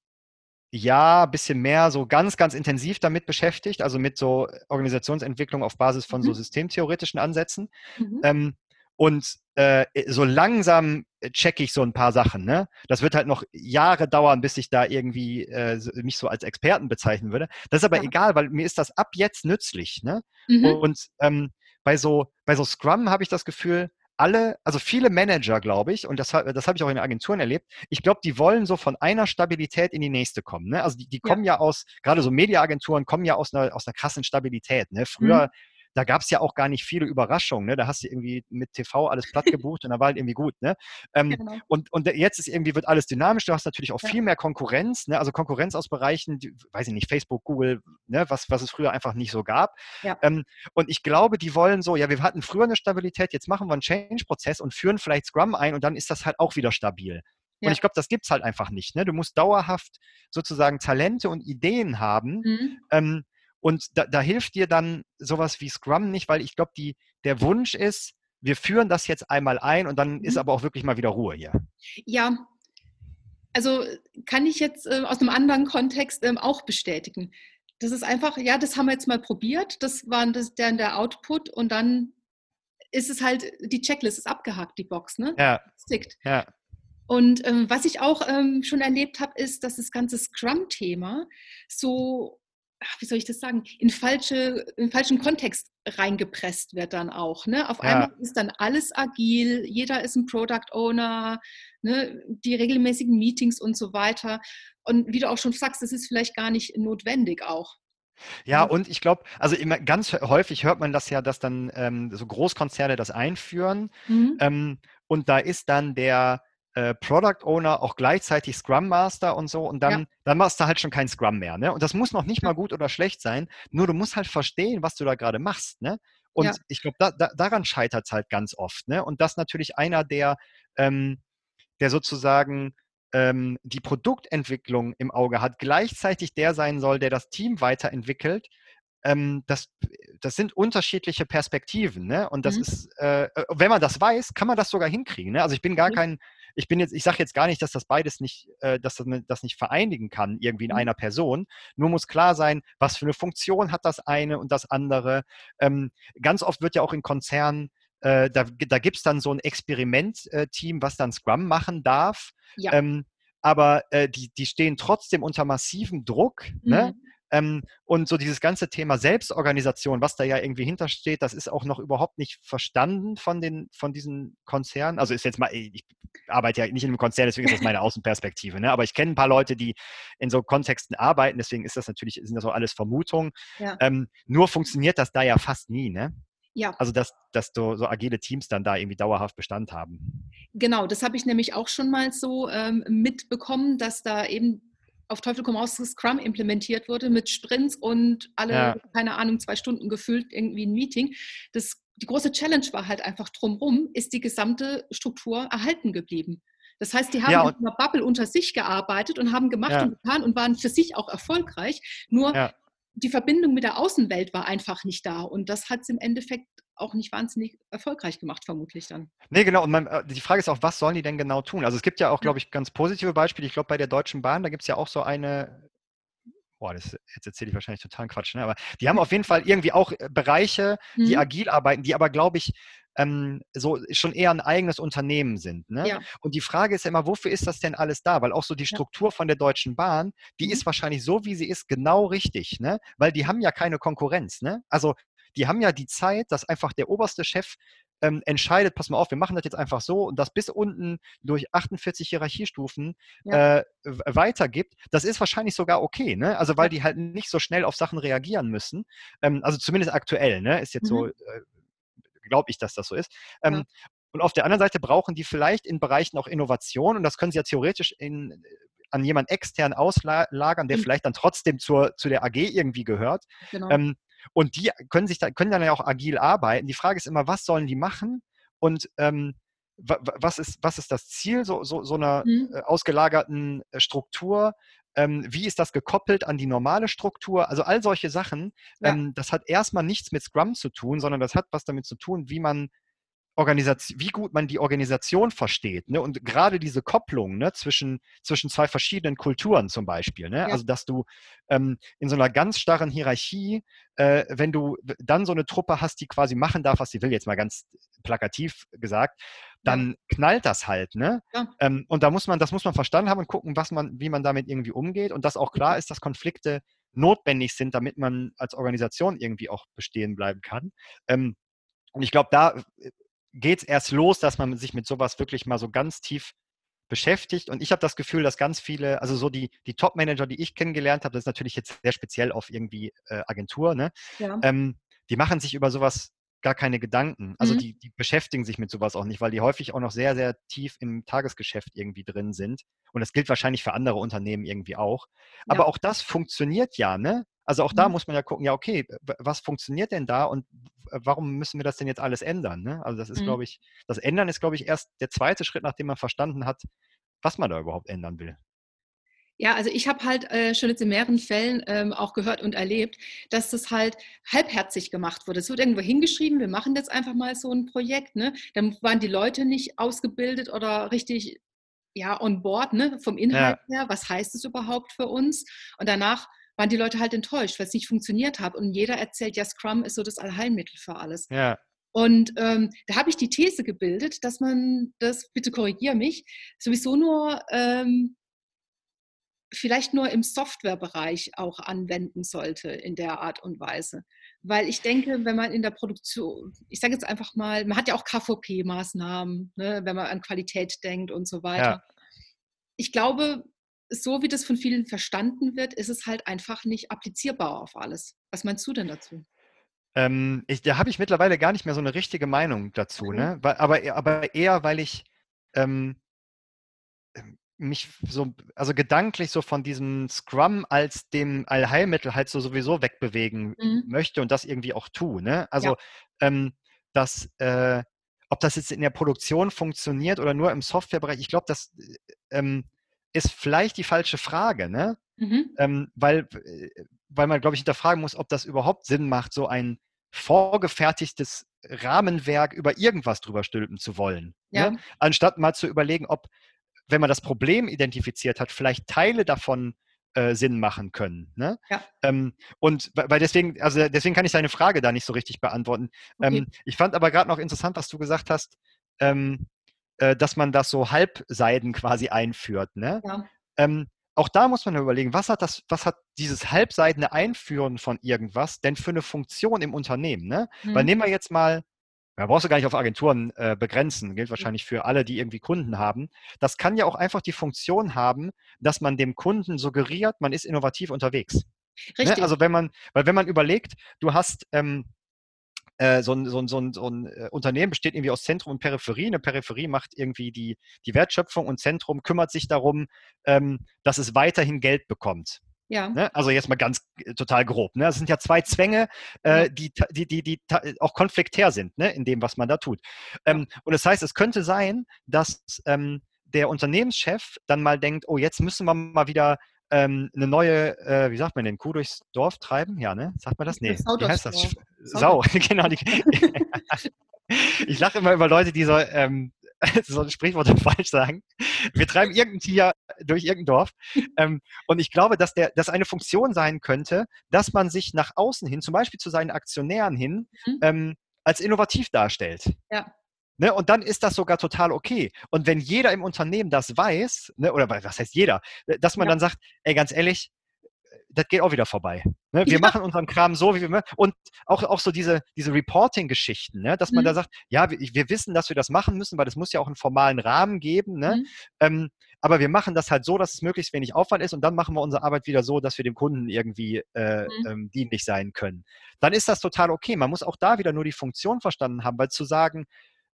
Speaker 2: Jahr, bisschen mehr, so ganz, ganz intensiv damit beschäftigt, also mit so Organisationsentwicklung auf Basis von mhm. so systemtheoretischen Ansätzen. Mhm. Und äh, so langsam checke ich so ein paar Sachen. Ne? Das wird halt noch Jahre dauern, bis ich da irgendwie äh, mich so als Experten bezeichnen würde. Das ist aber ja. egal, weil mir ist das ab jetzt nützlich. Ne? Mhm. Und ähm, bei so, bei so Scrum habe ich das Gefühl, alle, also viele Manager, glaube ich, und das, das habe ich auch in Agenturen erlebt, ich glaube, die wollen so von einer Stabilität in die nächste kommen. Ne? Also die, die kommen ja. ja aus, gerade so Mediaagenturen kommen ja aus einer, aus einer krassen Stabilität. Ne? Früher mhm da gab es ja auch gar nicht viele Überraschungen. Ne? Da hast du irgendwie mit TV alles platt gebucht und da war halt irgendwie gut. Ne? Ähm, genau. und, und jetzt ist irgendwie, wird alles dynamisch. Du hast natürlich auch ja. viel mehr Konkurrenz, ne? also Konkurrenz aus Bereichen, die, weiß ich nicht, Facebook, Google, ne? was, was es früher einfach nicht so gab. Ja. Ähm, und ich glaube, die wollen so, ja, wir hatten früher eine Stabilität, jetzt machen wir einen Change-Prozess und führen vielleicht Scrum ein und dann ist das halt auch wieder stabil. Und ja. ich glaube, das gibt es halt einfach nicht. Ne? Du musst dauerhaft sozusagen Talente und Ideen haben, mhm. ähm, und da, da hilft dir dann sowas wie Scrum nicht, weil ich glaube, der Wunsch ist, wir führen das jetzt einmal ein und dann mhm. ist aber auch wirklich mal wieder Ruhe hier.
Speaker 1: Ja, also kann ich jetzt äh, aus einem anderen Kontext ähm, auch bestätigen. Das ist einfach, ja, das haben wir jetzt mal probiert, das war das, der, der Output und dann ist es halt, die Checklist ist abgehakt, die Box, ne?
Speaker 2: Ja. Stickt. Ja.
Speaker 1: Und ähm, was ich auch ähm, schon erlebt habe, ist, dass das ganze Scrum-Thema so wie soll ich das sagen, in, falsche, in falschen Kontext reingepresst wird dann auch. Ne? Auf ja. einmal ist dann alles agil, jeder ist ein Product Owner, ne? die regelmäßigen Meetings und so weiter. Und wie du auch schon sagst, das ist vielleicht gar nicht notwendig auch.
Speaker 2: Ja, und ich glaube, also immer ganz häufig hört man das ja, dass dann ähm, so Großkonzerne das einführen. Mhm. Ähm, und da ist dann der, äh, Product Owner auch gleichzeitig Scrum Master und so und dann, ja. dann machst du halt schon kein Scrum mehr. Ne? Und das muss noch nicht mal gut oder schlecht sein, nur du musst halt verstehen, was du da gerade machst. Ne? Und ja. ich glaube, da, da, daran scheitert es halt ganz oft. Ne? Und das natürlich einer, der, ähm, der sozusagen ähm, die Produktentwicklung im Auge hat, gleichzeitig der sein soll, der das Team weiterentwickelt ähm, das, das sind unterschiedliche Perspektiven. Ne? Und das mhm. ist, äh, wenn man das weiß, kann man das sogar hinkriegen. Ne? Also ich bin gar mhm. kein, ich bin jetzt, ich sage jetzt gar nicht, dass das beides nicht, äh, dass das, das nicht vereinigen kann, irgendwie in mhm. einer Person. Nur muss klar sein, was für eine Funktion hat das eine und das andere. Ähm, ganz oft wird ja auch in Konzernen äh, da, da gibt es dann so ein Experiment-Team, was dann Scrum machen darf. Ja. Ähm, aber äh, die, die stehen trotzdem unter massivem Druck. Ne? Mhm. Ne? Ähm, und so dieses ganze Thema Selbstorganisation, was da ja irgendwie hintersteht, das ist auch noch überhaupt nicht verstanden von, den, von diesen Konzernen. Also ist jetzt mal, ich arbeite ja nicht in einem Konzern, deswegen ist das meine Außenperspektive. Ne? Aber ich kenne ein paar Leute, die in so Kontexten arbeiten, deswegen ist das natürlich, sind das auch alles Vermutungen. Ja. Ähm, nur funktioniert das da ja fast nie, ne? Ja. Also, dass, dass so, so agile Teams dann da irgendwie dauerhaft Bestand haben.
Speaker 1: Genau, das habe ich nämlich auch schon mal so ähm, mitbekommen, dass da eben auf Teufel komm raus Scrum implementiert wurde mit Sprints und alle, ja. keine Ahnung, zwei Stunden gefüllt irgendwie ein Meeting. Das, die große Challenge war halt einfach drumherum, ist die gesamte Struktur erhalten geblieben. Das heißt, die haben ja, in einer Bubble unter sich gearbeitet und haben gemacht ja. und getan und waren für sich auch erfolgreich. Nur ja. die Verbindung mit der Außenwelt war einfach nicht da. Und das hat es im Endeffekt auch nicht wahnsinnig erfolgreich gemacht, vermutlich dann.
Speaker 2: Nee, genau. Und man, äh, die Frage ist auch, was sollen die denn genau tun? Also es gibt ja auch, glaube ich, ganz positive Beispiele. Ich glaube, bei der Deutschen Bahn, da gibt es ja auch so eine, boah, das, jetzt erzähle ich wahrscheinlich total Quatsch, ne? aber die haben auf jeden Fall irgendwie auch äh, Bereiche, die mhm. agil arbeiten, die aber, glaube ich, ähm, so schon eher ein eigenes Unternehmen sind. Ne? Ja. Und die Frage ist ja immer, wofür ist das denn alles da? Weil auch so die Struktur von der Deutschen Bahn, die mhm. ist wahrscheinlich so, wie sie ist, genau richtig, ne? Weil die haben ja keine Konkurrenz, ne? Also die haben ja die Zeit, dass einfach der oberste Chef ähm, entscheidet, pass mal auf, wir machen das jetzt einfach so und das bis unten durch 48 Hierarchiestufen ja. äh, weitergibt, das ist wahrscheinlich sogar okay, ne? Also weil die halt nicht so schnell auf Sachen reagieren müssen. Ähm, also zumindest aktuell, ne? Ist jetzt mhm. so, äh, glaube ich, dass das so ist. Ähm, ja. Und auf der anderen Seite brauchen die vielleicht in Bereichen auch Innovation und das können sie ja theoretisch in, an jemand extern auslagern, der mhm. vielleicht dann trotzdem zur, zu der AG irgendwie gehört. Genau. Ähm, und die können sich da, können dann ja auch agil arbeiten. Die Frage ist immer, was sollen die machen? Und ähm, was ist, was ist das Ziel so, so, so einer mhm. Äh, ausgelagerten äh, Struktur? Ähm, wie ist das gekoppelt an die normale Struktur? Also all solche Sachen, ja. ähm, das hat erstmal nichts mit Scrum zu tun, sondern das hat was damit zu tun, wie man Organisation, wie gut man die Organisation versteht. Ne? Und gerade diese Kopplung ne, zwischen, zwischen zwei verschiedenen Kulturen zum Beispiel. Ne? Ja. Also, dass du ähm, in so einer ganz starren Hierarchie, äh, wenn du dann so eine Truppe hast, die quasi machen darf, was sie will, jetzt mal ganz plakativ gesagt, dann ja. knallt das halt, ne? Ja. Ähm, und da muss man, das muss man verstanden haben und gucken, was man, wie man damit irgendwie umgeht und dass auch klar ist, dass Konflikte notwendig sind, damit man als Organisation irgendwie auch bestehen bleiben kann. Ähm, und ich glaube, da äh, geht es erst los, dass man sich mit sowas wirklich mal so ganz tief beschäftigt. Und ich habe das Gefühl, dass ganz viele, also so die, die Top-Manager, die ich kennengelernt habe, das ist natürlich jetzt sehr speziell auf irgendwie äh, Agentur, ne? Ja. Ähm, die machen sich über sowas gar keine Gedanken. Also mhm. die, die beschäftigen sich mit sowas auch nicht, weil die häufig auch noch sehr, sehr tief im Tagesgeschäft irgendwie drin sind. Und das gilt wahrscheinlich für andere Unternehmen irgendwie auch. Aber ja. auch das funktioniert ja, ne? Also auch da mhm. muss man ja gucken, ja, okay, was funktioniert denn da und warum müssen wir das denn jetzt alles ändern? Ne? Also das ist, mhm. glaube ich, das Ändern ist, glaube ich, erst der zweite Schritt, nachdem man verstanden hat, was man da überhaupt ändern will.
Speaker 1: Ja, also ich habe halt äh, schon jetzt in mehreren Fällen ähm, auch gehört und erlebt, dass das halt halbherzig gemacht wurde. Es wird irgendwo hingeschrieben, wir machen jetzt einfach mal so ein Projekt. Ne? Dann waren die Leute nicht ausgebildet oder richtig ja, on board ne? vom Inhalt ja. her. Was heißt es überhaupt für uns? Und danach waren die Leute halt enttäuscht, weil es nicht funktioniert hat. Und jeder erzählt, ja, Scrum ist so das Allheilmittel für alles. Ja. Und ähm, da habe ich die These gebildet, dass man das, bitte korrigiere mich, sowieso nur ähm, vielleicht nur im Softwarebereich auch anwenden sollte in der Art und Weise. Weil ich denke, wenn man in der Produktion, ich sage jetzt einfach mal, man hat ja auch KVP-Maßnahmen, ne, wenn man an Qualität denkt und so weiter. Ja. Ich glaube, so wie das von vielen verstanden wird, ist es halt einfach nicht applizierbar auf alles. Was meinst du denn dazu?
Speaker 2: Ähm, ich, da habe ich mittlerweile gar nicht mehr so eine richtige Meinung dazu, okay. ne? aber, aber eher, weil ich ähm, mich so, also gedanklich so von diesem Scrum als dem Allheilmittel halt so sowieso wegbewegen mhm. möchte und das irgendwie auch tue. Ne? Also, ja. ähm, dass, äh, ob das jetzt in der Produktion funktioniert oder nur im Softwarebereich, ich glaube, das äh, ähm, ist vielleicht die falsche Frage, ne? Mhm. Ähm, weil, äh, weil man, glaube ich, hinterfragen muss, ob das überhaupt Sinn macht, so ein vorgefertigtes Rahmenwerk über irgendwas drüber stülpen zu wollen. Ne? Ja. Ne? Anstatt mal zu überlegen, ob wenn man das Problem identifiziert hat, vielleicht Teile davon äh, Sinn machen können. Ne? Ja. Ähm, und weil deswegen, also deswegen kann ich deine Frage da nicht so richtig beantworten. Okay. Ähm, ich fand aber gerade noch interessant, was du gesagt hast, ähm, äh, dass man das so Halbseiden quasi einführt. Ne? Ja. Ähm, auch da muss man überlegen, was hat das, was hat dieses halbseidene Einführen von irgendwas denn für eine Funktion im Unternehmen? Ne? Mhm. Weil nehmen wir jetzt mal da brauchst du gar nicht auf Agenturen äh, begrenzen, gilt wahrscheinlich für alle, die irgendwie Kunden haben. Das kann ja auch einfach die Funktion haben, dass man dem Kunden suggeriert, man ist innovativ unterwegs. Ne? Richtig. Ne? Also wenn man, weil wenn man überlegt, du hast ähm, äh, so ein, so ein, so ein, so ein äh, Unternehmen besteht irgendwie aus Zentrum und Peripherie. Eine Peripherie macht irgendwie die, die Wertschöpfung und Zentrum kümmert sich darum, ähm, dass es weiterhin Geld bekommt. Ja. Ne? Also jetzt mal ganz äh, total grob. Ne? Das sind ja zwei Zwänge, äh, die, die, die, die auch konfliktär sind ne? in dem, was man da tut. Ähm, und das heißt, es könnte sein, dass ähm, der Unternehmenschef dann mal denkt, oh, jetzt müssen wir mal wieder ähm, eine neue, äh, wie sagt man denn, Kuh durchs Dorf treiben? Ja, ne? Sagt man das? Nee. Sau wie heißt das? Sau, Sau. genau. Die, ich lache immer über Leute, die so ähm, so ein Sprichwort falsch sagen. Wir treiben irgendein Tier durch irgendein Dorf. Ähm, und ich glaube, dass der, dass eine Funktion sein könnte, dass man sich nach außen hin, zum Beispiel zu seinen Aktionären hin, mhm. ähm, als innovativ darstellt. Ja. Ne, und dann ist das sogar total okay. Und wenn jeder im Unternehmen das weiß, ne, oder was heißt jeder, dass man ja. dann sagt, ey, ganz ehrlich, das geht auch wieder vorbei. Ne? Wir ja. machen unseren Kram so, wie wir und auch, auch so diese, diese Reporting-Geschichten, ne? dass man mhm. da sagt, ja, wir, wir, wissen, dass wir das machen müssen, weil es muss ja auch einen formalen Rahmen geben. Ne? Mhm. Ähm, aber wir machen das halt so, dass es möglichst wenig Aufwand ist und dann machen wir unsere Arbeit wieder so, dass wir dem Kunden irgendwie äh, mhm. ähm, dienlich sein können. Dann ist das total okay. Man muss auch da wieder nur die Funktion verstanden haben, weil zu sagen,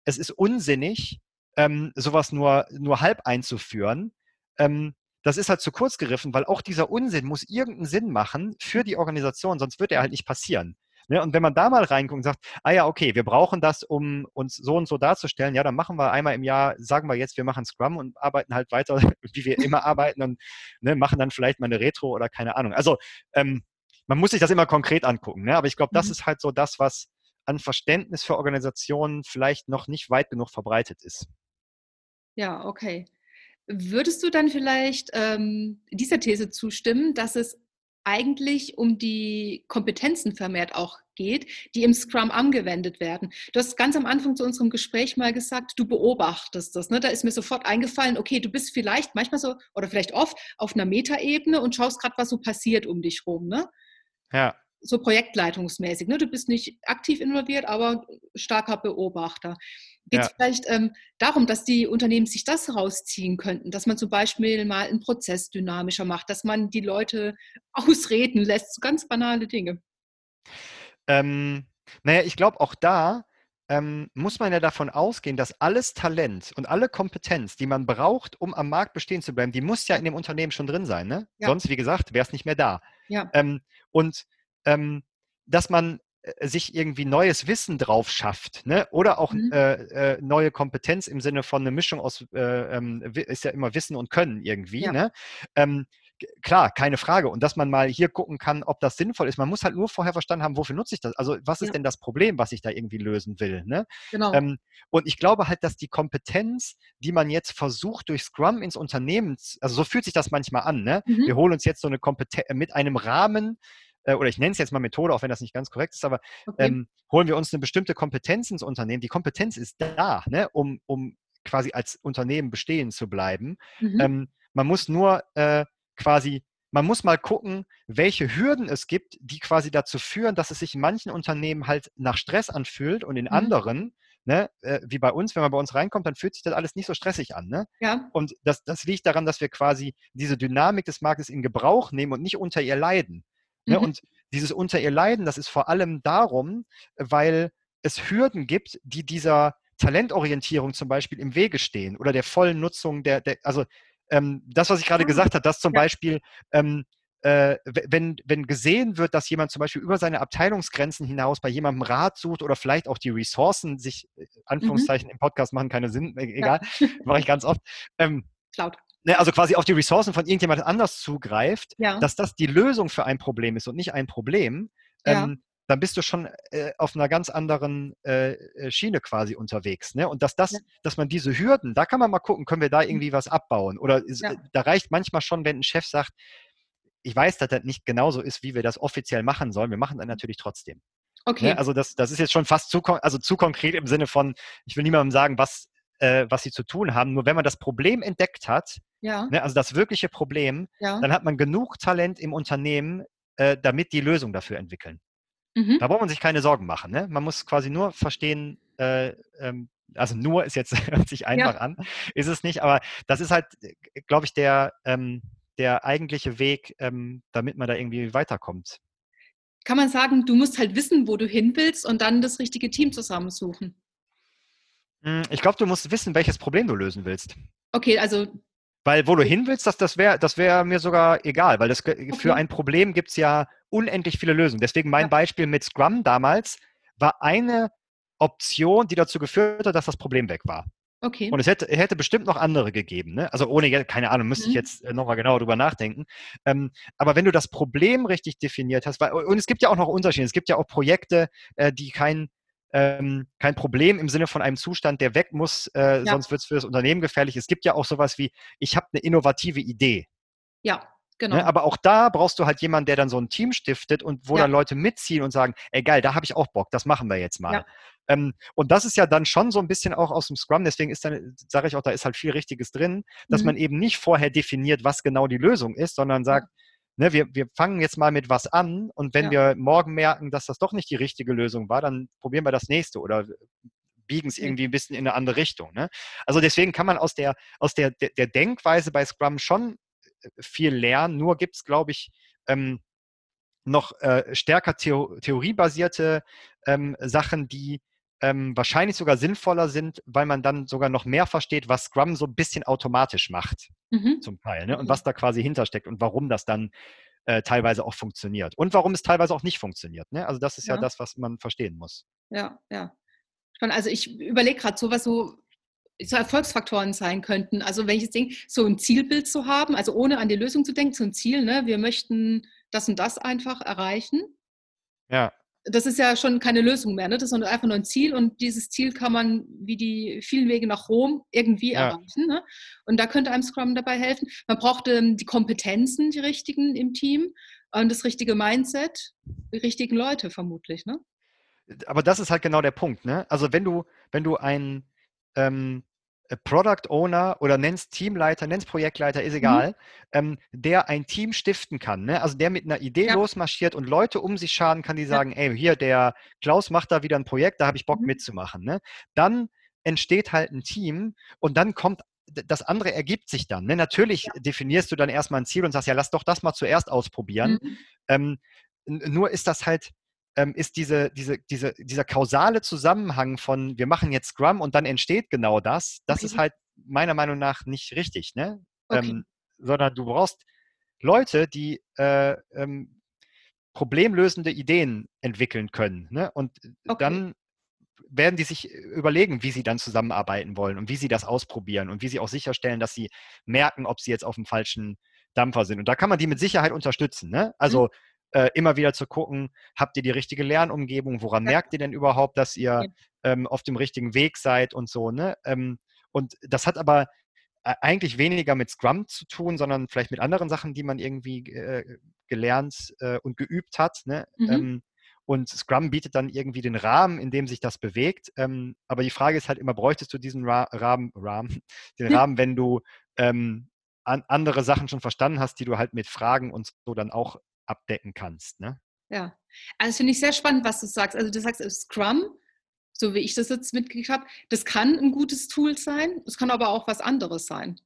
Speaker 2: es ist unsinnig, ähm, sowas nur, nur halb einzuführen, ähm, das ist halt zu kurz gegriffen, weil auch dieser Unsinn muss irgendeinen Sinn machen für die Organisation, sonst wird er halt nicht passieren. Ne? Und wenn man da mal reinguckt und sagt, ah ja, okay, wir brauchen das, um uns so und so darzustellen, ja, dann machen wir einmal im Jahr, sagen wir jetzt, wir machen Scrum und arbeiten halt weiter, wie wir immer arbeiten und ne, machen dann vielleicht mal eine Retro oder keine Ahnung. Also ähm, man muss sich das immer konkret angucken, ne? aber ich glaube, das mhm. ist halt so das, was an Verständnis für Organisationen vielleicht noch nicht weit genug verbreitet ist.
Speaker 1: Ja, okay. Würdest du dann vielleicht ähm, dieser These zustimmen, dass es eigentlich um die Kompetenzen vermehrt auch geht, die im Scrum angewendet werden. Du hast ganz am Anfang zu unserem Gespräch mal gesagt, du beobachtest das. Ne? Da ist mir sofort eingefallen, okay, du bist vielleicht manchmal so oder vielleicht oft auf einer Metaebene und schaust gerade, was so passiert um dich rum. Ne?
Speaker 2: Ja.
Speaker 1: So projektleitungsmäßig. Ne? Du bist nicht aktiv involviert, aber starker Beobachter. Geht es ja. vielleicht ähm, darum, dass die Unternehmen sich das rausziehen könnten, dass man zum Beispiel mal einen Prozess dynamischer macht, dass man die Leute ausreden lässt, so ganz banale Dinge?
Speaker 2: Ähm, naja, ich glaube, auch da ähm, muss man ja davon ausgehen, dass alles Talent und alle Kompetenz, die man braucht, um am Markt bestehen zu bleiben, die muss ja in dem Unternehmen schon drin sein. Ne? Ja. Sonst, wie gesagt, wäre es nicht mehr da. Ja. Ähm, und ähm, dass man sich irgendwie neues Wissen drauf schafft, ne? oder auch mhm. äh, äh, neue Kompetenz im Sinne von eine Mischung aus, äh, ähm, ist ja immer Wissen und Können irgendwie. Ja. Ne? Ähm, klar, keine Frage. Und dass man mal hier gucken kann, ob das sinnvoll ist. Man muss halt nur vorher verstanden haben, wofür nutze ich das? Also was ist ja. denn das Problem, was ich da irgendwie lösen will? Ne? Genau. Ähm, und ich glaube halt, dass die Kompetenz, die man jetzt versucht, durch Scrum ins Unternehmen, also so fühlt sich das manchmal an. Ne? Mhm. Wir holen uns jetzt so eine Kompetenz mit einem Rahmen, äh, oder ich nenne es jetzt mal Methode, auch wenn das nicht ganz korrekt ist, aber okay. ähm, holen wir uns eine bestimmte Kompetenz ins Unternehmen. Die Kompetenz ist da, ne? um, um quasi als Unternehmen bestehen zu bleiben. Mhm. Ähm, man muss nur äh, quasi, man muss mal gucken, welche Hürden es gibt, die quasi dazu führen, dass es sich in manchen Unternehmen halt nach Stress anfühlt und in mhm. anderen, ne, äh, wie bei uns, wenn man bei uns reinkommt, dann fühlt sich das alles nicht so stressig an. Ne? Ja. Und das, das liegt daran, dass wir quasi diese Dynamik des Marktes in Gebrauch nehmen und nicht unter ihr leiden. Ne? Mhm. Und dieses unter ihr leiden, das ist vor allem darum, weil es Hürden gibt, die dieser Talentorientierung zum Beispiel im Wege stehen oder der vollen Nutzung der, der also ähm, das, was ich gerade ah. gesagt habe, dass zum ja. Beispiel, ähm, äh, wenn, wenn gesehen wird, dass jemand zum Beispiel über seine Abteilungsgrenzen hinaus bei jemandem Rat sucht oder vielleicht auch die Ressourcen sich, äh, mhm. Anführungszeichen mhm. im Podcast machen keine Sinn, äh, egal, ja. mache ich ganz oft. Ähm, Cloud. Ne, also quasi auf die Ressourcen von irgendjemand anders zugreift, ja. dass das die Lösung für ein Problem ist und nicht ein Problem. Ja. Ähm, dann bist du schon äh, auf einer ganz anderen äh, äh, Schiene quasi unterwegs. Ne? Und dass das, ja. dass man diese Hürden, da kann man mal gucken, können wir da mhm. irgendwie was abbauen? Oder ist, ja. da reicht manchmal schon, wenn ein Chef sagt, ich weiß, dass das nicht genauso ist, wie wir das offiziell machen sollen. Wir machen das mhm. natürlich trotzdem. Ne? Okay. Ne? Also das, das ist jetzt schon fast zu, also zu konkret im Sinne von, ich will niemandem sagen, was, äh, was sie zu tun haben. Nur wenn man das Problem entdeckt hat, ja. ne, also das wirkliche Problem, ja. dann hat man genug Talent im Unternehmen, äh, damit die Lösung dafür entwickeln. Mhm. Da braucht man sich keine Sorgen machen. Ne? Man muss quasi nur verstehen, äh, ähm, also nur ist jetzt hört sich einfach ja. an, ist es nicht, aber das ist halt, glaube ich, der, ähm, der eigentliche Weg, ähm, damit man da irgendwie weiterkommt.
Speaker 1: Kann man sagen, du musst halt wissen, wo du hin willst und dann das richtige Team zusammensuchen?
Speaker 2: Hm, ich glaube, du musst wissen, welches Problem du lösen willst.
Speaker 1: Okay, also
Speaker 2: weil wo du hin willst, das, das wäre das wär mir sogar egal, weil das, okay. für ein Problem gibt es ja unendlich viele Lösungen. Deswegen mein ja. Beispiel mit Scrum damals war eine Option, die dazu geführt hat, dass das Problem weg war. Okay. Und es hätte, hätte bestimmt noch andere gegeben. Ne? Also ohne, keine Ahnung, müsste mhm. ich jetzt äh, nochmal genauer drüber nachdenken. Ähm, aber wenn du das Problem richtig definiert hast, weil, und es gibt ja auch noch Unterschiede. Es gibt ja auch Projekte, äh, die kein, ähm, kein Problem im Sinne von einem Zustand, der weg muss, äh, ja. sonst wird es für das Unternehmen gefährlich. Es gibt ja auch sowas wie, ich habe eine innovative Idee.
Speaker 1: Ja.
Speaker 2: Genau. Ne, aber auch da brauchst du halt jemanden, der dann so ein Team stiftet und wo ja. dann Leute mitziehen und sagen, ey geil, da habe ich auch Bock, das machen wir jetzt mal. Ja. Ähm, und das ist ja dann schon so ein bisschen auch aus dem Scrum, deswegen ist dann, sage ich auch, da ist halt viel Richtiges drin, dass mhm. man eben nicht vorher definiert, was genau die Lösung ist, sondern sagt. Ne, wir, wir fangen jetzt mal mit was an und wenn wir morgen merken, dass das doch nicht die richtige Lösung war, dann probieren wir das nächste oder biegen es irgendwie ein bisschen in eine andere Richtung. Ne? Also deswegen kann man aus der, aus der, der, Denkweise bei Scrum schon viel lernen. Nur gibt es, glaube ich, ähm, noch äh, stärker Theo theoriebasierte ähm, Sachen, die ähm, wahrscheinlich sogar sinnvoller sind, weil man dann sogar noch mehr versteht, was Scrum so ein bisschen automatisch macht, mhm. zum Teil, ne? und was da quasi hintersteckt und warum das dann äh, teilweise auch funktioniert und warum es teilweise auch nicht funktioniert. Ne? Also das ist ja. ja das, was man verstehen muss.
Speaker 1: Ja, ja. Also ich überlege gerade so, was so so Erfolgsfaktoren sein könnten. Also wenn ich jetzt denke, so ein Zielbild zu haben, also ohne an die Lösung zu denken, so ein Ziel, ne, wir möchten das und das einfach erreichen.
Speaker 2: Ja.
Speaker 1: Das ist ja schon keine Lösung mehr, ne? das ist einfach nur ein Ziel und dieses Ziel kann man wie die vielen Wege nach Rom irgendwie ja. erreichen. Ne? Und da könnte einem Scrum dabei helfen. Man braucht ähm, die Kompetenzen, die richtigen im Team. und das richtige Mindset, die richtigen Leute vermutlich, ne?
Speaker 2: Aber das ist halt genau der Punkt, ne? Also wenn du, wenn du ein ähm, äh, Product Owner oder nennst Teamleiter, nennst Projektleiter, ist mhm. egal, mhm. ähm, der ein Team stiften kann. Ne? Also der mit einer Idee ja. losmarschiert und Leute um sich schaden kann, die sagen, ja. ey, hier, der Klaus macht da wieder ein Projekt, da habe ich Bock mhm. mitzumachen. Ne? Dann entsteht halt ein Team und dann kommt das andere ergibt sich dann. Ne? Natürlich ja. definierst du dann erstmal ein Ziel und sagst, ja, lass doch das mal zuerst ausprobieren. Mhm. Ähm, nur ist das halt ähm, ist diese, diese, diese, dieser kausale Zusammenhang von, wir machen jetzt Scrum und dann entsteht genau das, das okay. ist halt meiner Meinung nach nicht richtig, ne? Okay. Ähm, sondern du brauchst Leute, die äh, ähm, problemlösende Ideen entwickeln können. Ne? Und okay. dann werden die sich überlegen, wie sie dann zusammenarbeiten wollen und wie sie das ausprobieren und wie sie auch sicherstellen, dass sie merken, ob sie jetzt auf dem falschen Dampfer sind. Und da kann man die mit Sicherheit unterstützen. Ne? Also mhm äh, immer wieder zu gucken, habt ihr die richtige Lernumgebung, woran ja. merkt ihr denn überhaupt, dass ihr ähm, auf dem richtigen Weg seid und so, ne? Ähm, und das hat aber äh, eigentlich weniger mit Scrum zu tun, sondern vielleicht mit anderen Sachen, die man irgendwie äh, gelernt äh, und geübt hat. Ne? Mhm. Ähm, und Scrum bietet dann irgendwie den Rahmen, in dem sich das bewegt. Ähm, aber die Frage ist halt immer, bräuchtest du diesen Ra Rahmen, Rahmen, den Rahmen, wenn du ähm, an, andere Sachen schon verstanden hast, die du halt mit Fragen und so dann auch abdecken kannst. Ne?
Speaker 1: Ja, also finde ich sehr spannend, was du sagst. Also du sagst Scrum, so wie ich das jetzt mitgekriegt habe, das kann ein gutes Tool sein, es kann aber auch was anderes sein.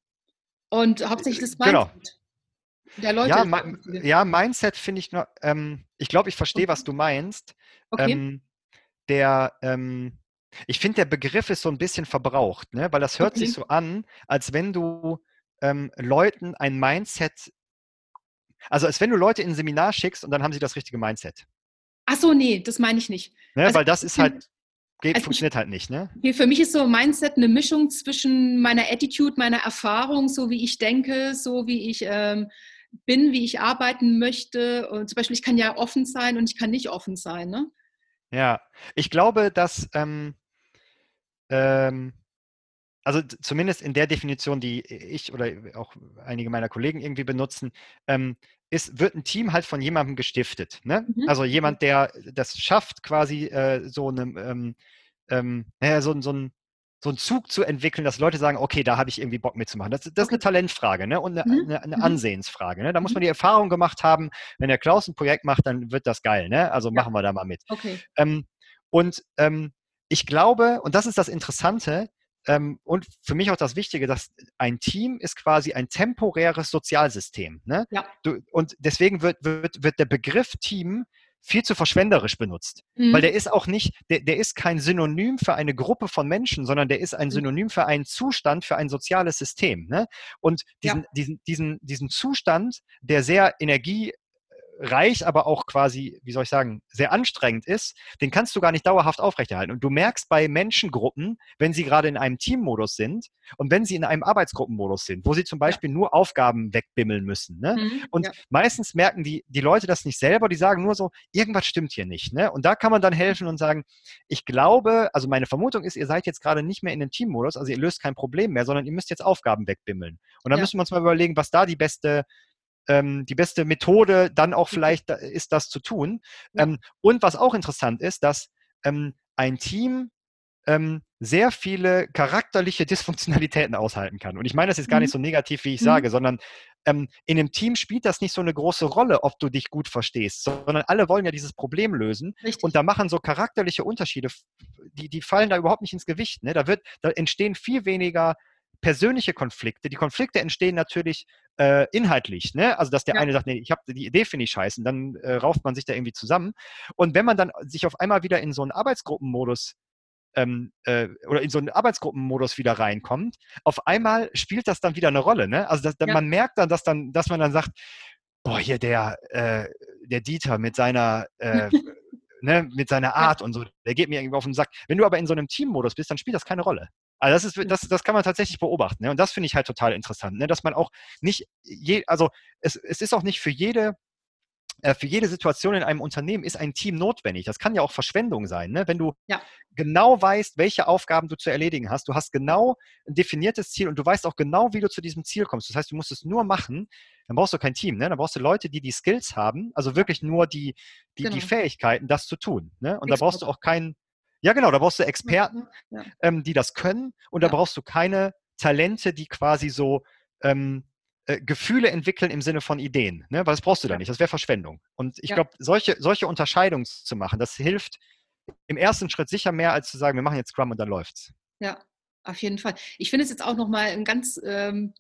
Speaker 1: Und hauptsächlich das
Speaker 2: genau. Mindset genau. der Leute. Ja, mein, ja Mindset finde ich nur, ähm, ich glaube, ich verstehe, okay. was du meinst. Okay. Ähm, der, ähm, ich finde, der Begriff ist so ein bisschen verbraucht, ne? weil das hört okay. sich so an, als wenn du ähm, Leuten ein Mindset also als wenn du Leute in ein Seminar schickst und dann haben sie das richtige Mindset.
Speaker 1: Ach so, nee, das meine ich nicht.
Speaker 2: Ne, also, weil das ist halt, geht, also funktioniert ich, halt nicht, ne?
Speaker 1: Für mich ist so Mindset eine Mischung zwischen meiner Attitude, meiner Erfahrung, so wie ich denke, so wie ich ähm, bin, wie ich arbeiten möchte. Und zum Beispiel, ich kann ja offen sein und ich kann nicht offen sein, ne?
Speaker 2: Ja, ich glaube, dass ähm, ähm, also zumindest in der Definition, die ich oder auch einige meiner Kollegen irgendwie benutzen, ähm, ist, wird ein Team halt von jemandem gestiftet. Ne? Mhm. Also jemand, der das schafft, quasi äh, so, eine, ähm, ähm, naja, so, so, ein, so einen Zug zu entwickeln, dass Leute sagen, okay, da habe ich irgendwie Bock mitzumachen. Das, das ist eine Talentfrage ne? und eine, mhm. eine, eine mhm. Ansehensfrage. Ne? Da muss man mhm. die Erfahrung gemacht haben, wenn der Klaus ein Projekt macht, dann wird das geil. Ne? Also ja. machen wir da mal mit. Okay. Ähm, und ähm, ich glaube, und das ist das Interessante, ähm, und für mich auch das Wichtige, dass ein Team ist quasi ein temporäres Sozialsystem. Ne? Ja. Du, und deswegen wird, wird, wird der Begriff Team viel zu verschwenderisch benutzt. Mhm. Weil der ist auch nicht, der, der ist kein Synonym für eine Gruppe von Menschen, sondern der ist ein mhm. Synonym für einen Zustand, für ein soziales System. Ne? Und diesen, ja. diesen, diesen, diesen Zustand, der sehr Energie reich, aber auch quasi, wie soll ich sagen, sehr anstrengend ist, den kannst du gar nicht dauerhaft aufrechterhalten. Und du merkst bei Menschengruppen, wenn sie gerade in einem Teammodus sind und wenn sie in einem Arbeitsgruppenmodus sind, wo sie zum Beispiel ja. nur Aufgaben wegbimmeln müssen. Ne? Mhm, und ja. meistens merken die, die Leute das nicht selber, die sagen nur so, irgendwas stimmt hier nicht. Ne? Und da kann man dann helfen und sagen, ich glaube, also meine Vermutung ist, ihr seid jetzt gerade nicht mehr in dem Teammodus, also ihr löst kein Problem mehr, sondern ihr müsst jetzt Aufgaben wegbimmeln. Und dann ja. müssen wir uns mal überlegen, was da die beste ähm, die beste Methode dann auch mhm. vielleicht ist, das zu tun. Ähm, und was auch interessant ist, dass ähm, ein Team ähm, sehr viele charakterliche Dysfunktionalitäten aushalten kann. Und ich meine das jetzt gar nicht mhm. so negativ, wie ich mhm. sage, sondern ähm, in einem Team spielt das nicht so eine große Rolle, ob du dich gut verstehst, sondern alle wollen ja dieses Problem lösen. Richtig. Und da machen so charakterliche Unterschiede, die, die fallen da überhaupt nicht ins Gewicht. Ne? Da, wird, da entstehen viel weniger persönliche Konflikte. Die Konflikte entstehen natürlich äh, inhaltlich, ne? Also dass der ja. eine sagt, nee, ich habe die Idee finde ich scheiße, und dann äh, rauft man sich da irgendwie zusammen. Und wenn man dann sich auf einmal wieder in so einen Arbeitsgruppenmodus ähm, äh, oder in so einen Arbeitsgruppenmodus wieder reinkommt, auf einmal spielt das dann wieder eine Rolle, ne? Also dass, ja. man merkt dann, dass dann, dass man dann sagt, boah, hier der, äh, der Dieter mit seiner äh, ne, mit seiner Art ja. und so, der geht mir irgendwie auf den Sack. Wenn du aber in so einem Teammodus bist, dann spielt das keine Rolle. Also das ist, das, das kann man tatsächlich beobachten. Ne? Und das finde ich halt total interessant, ne? dass man auch nicht je, also es, es ist auch nicht für jede äh, für jede Situation in einem Unternehmen ist ein Team notwendig. Das kann ja auch Verschwendung sein, ne? wenn du
Speaker 1: ja.
Speaker 2: genau weißt, welche Aufgaben du zu erledigen hast. Du hast genau ein definiertes Ziel und du weißt auch genau, wie du zu diesem Ziel kommst. Das heißt, du musst es nur machen. Dann brauchst du kein Team, ne? Dann brauchst du Leute, die die Skills haben, also wirklich nur die, die, genau. die Fähigkeiten, das zu tun. Ne? Und Expert. da brauchst du auch keinen, ja genau, da brauchst du Experten, ja. ähm, die das können und da brauchst du keine Talente, die quasi so ähm, äh, Gefühle entwickeln im Sinne von Ideen, ne? weil das brauchst du da nicht, das wäre Verschwendung. Und ich ja. glaube, solche, solche Unterscheidungen zu machen, das hilft im ersten Schritt sicher mehr, als zu sagen, wir machen jetzt Scrum und dann läuft's.
Speaker 1: Ja, auf jeden Fall. Ich finde es jetzt auch nochmal ein ganz ähm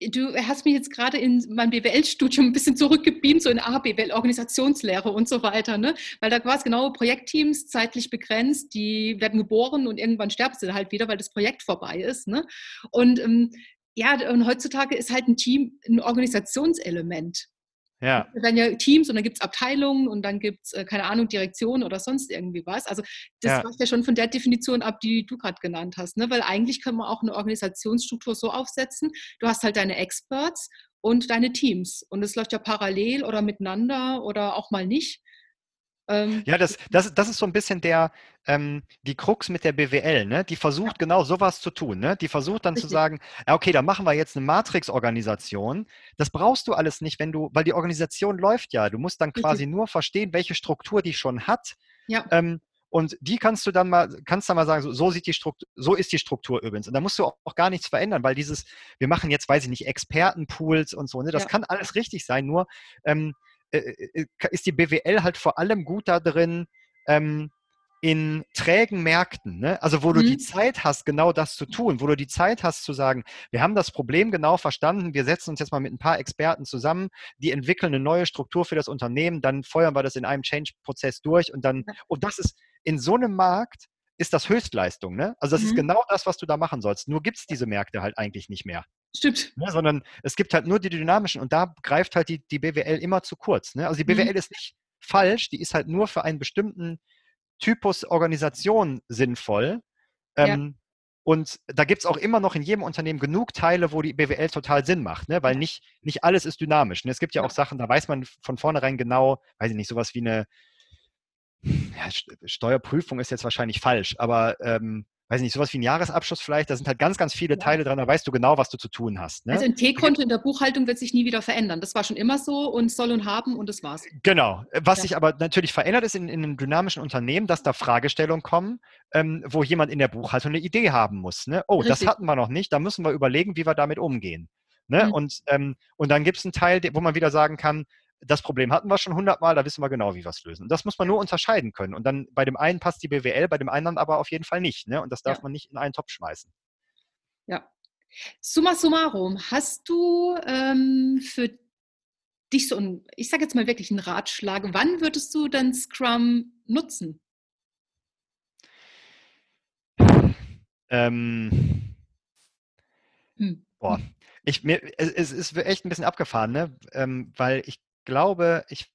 Speaker 1: Du hast mich jetzt gerade in meinem BWL-Studium ein bisschen zurückgebeamt, so in A, BWL, Organisationslehre und so weiter, ne? Weil da es genau Projektteams, zeitlich begrenzt, die werden geboren und irgendwann sterben sie halt wieder, weil das Projekt vorbei ist, ne? Und ähm, ja, und heutzutage ist halt ein Team ein Organisationselement.
Speaker 2: Ja.
Speaker 1: Es werden ja Teams und dann gibt es Abteilungen und dann gibt es, äh, keine Ahnung, Direktionen oder sonst irgendwie was. Also das ja. weicht ja schon von der Definition ab, die du gerade genannt hast. Ne? Weil eigentlich können wir auch eine Organisationsstruktur so aufsetzen. Du hast halt deine Experts und deine Teams. Und es läuft ja parallel oder miteinander oder auch mal nicht.
Speaker 2: Ähm, ja, das, das, das ist so ein bisschen der, ähm, die Krux mit der BWL, ne? Die versucht ja. genau sowas zu tun, ne? Die versucht dann Richtig. zu sagen, okay, da machen wir jetzt eine Matrix-Organisation. Das brauchst du alles nicht, wenn du, weil die Organisation läuft ja. Du musst dann quasi Richtig. nur verstehen, welche Struktur die schon hat.
Speaker 1: Ja.
Speaker 2: Ähm, und die kannst du dann mal, kannst dann mal sagen, so, so, sieht die Struktur, so ist die Struktur übrigens. Und da musst du auch, gar nichts verändern, weil dieses, wir machen jetzt, weiß ich nicht, Expertenpools und so, ne? Das ja. kann alles richtig sein, nur ähm, äh, äh, äh, ist die BWL halt vor allem gut da drin, ähm, in trägen Märkten, ne? also wo mhm. du die mhm. Zeit hast, genau das zu tun, wo du die Zeit hast zu sagen, wir haben das Problem genau verstanden, wir setzen uns jetzt mal mit ein paar Experten zusammen, die entwickeln eine neue Struktur für das Unternehmen, dann feuern wir das in einem Change-Prozess durch und dann, und das ist in so einem Markt, ist das Höchstleistung. Ne? Also das mhm. ist genau das, was du da machen sollst. Nur gibt es diese Märkte halt eigentlich nicht mehr.
Speaker 1: Stimmt.
Speaker 2: Ne, sondern es gibt halt nur die dynamischen und da greift halt die, die BWL immer zu kurz. Ne? Also die BWL mhm. ist nicht falsch, die ist halt nur für einen bestimmten Typus Organisation sinnvoll. Ähm, ja. Und da gibt es auch immer noch in jedem Unternehmen genug Teile, wo die BWL total Sinn macht, ne? weil nicht, nicht alles ist dynamisch. Ne? Es gibt ja, ja, auch Sachen, da weiß man von vornherein genau, weiß ich nicht, sowas wie eine ja, Steuerprüfung ist jetzt wahrscheinlich falsch, aber ähm, weiß nicht, sowas wie ein Jahresabschluss vielleicht, da sind halt ganz, ganz viele Teile dran, da weißt du genau, was du zu tun hast. Ne?
Speaker 1: Also ein T-Konto in der Buchhaltung wird sich nie wieder verändern. Das war schon immer so und soll und haben und das war's.
Speaker 2: Genau. Was ja. sich aber natürlich verändert ist in, in einem dynamischen Unternehmen, dass da Fragestellungen kommen, ähm, wo jemand in der Buchhaltung eine Idee haben muss. Ne? Oh, Richtig. das hatten wir noch nicht, da müssen wir überlegen, wie wir damit umgehen. Ne? Mhm. Und, ähm, und dann gibt es einen Teil, wo man wieder sagen kann, das Problem hatten wir schon hundertmal, da wissen wir genau, wie wir es lösen. Und das muss man nur unterscheiden können. Und dann bei dem einen passt die BWL, bei dem anderen aber auf jeden Fall nicht. Ne? Und das darf ja. man nicht in einen Topf schmeißen.
Speaker 1: Ja. Summa summarum, hast du ähm, für dich so ein, ich sage jetzt mal wirklich einen Ratschlag, wann würdest du denn Scrum nutzen?
Speaker 2: Ähm, hm. Boah, ich, mir, es, es, ist echt ein bisschen abgefahren, ne? Ähm, weil ich glaube, ich,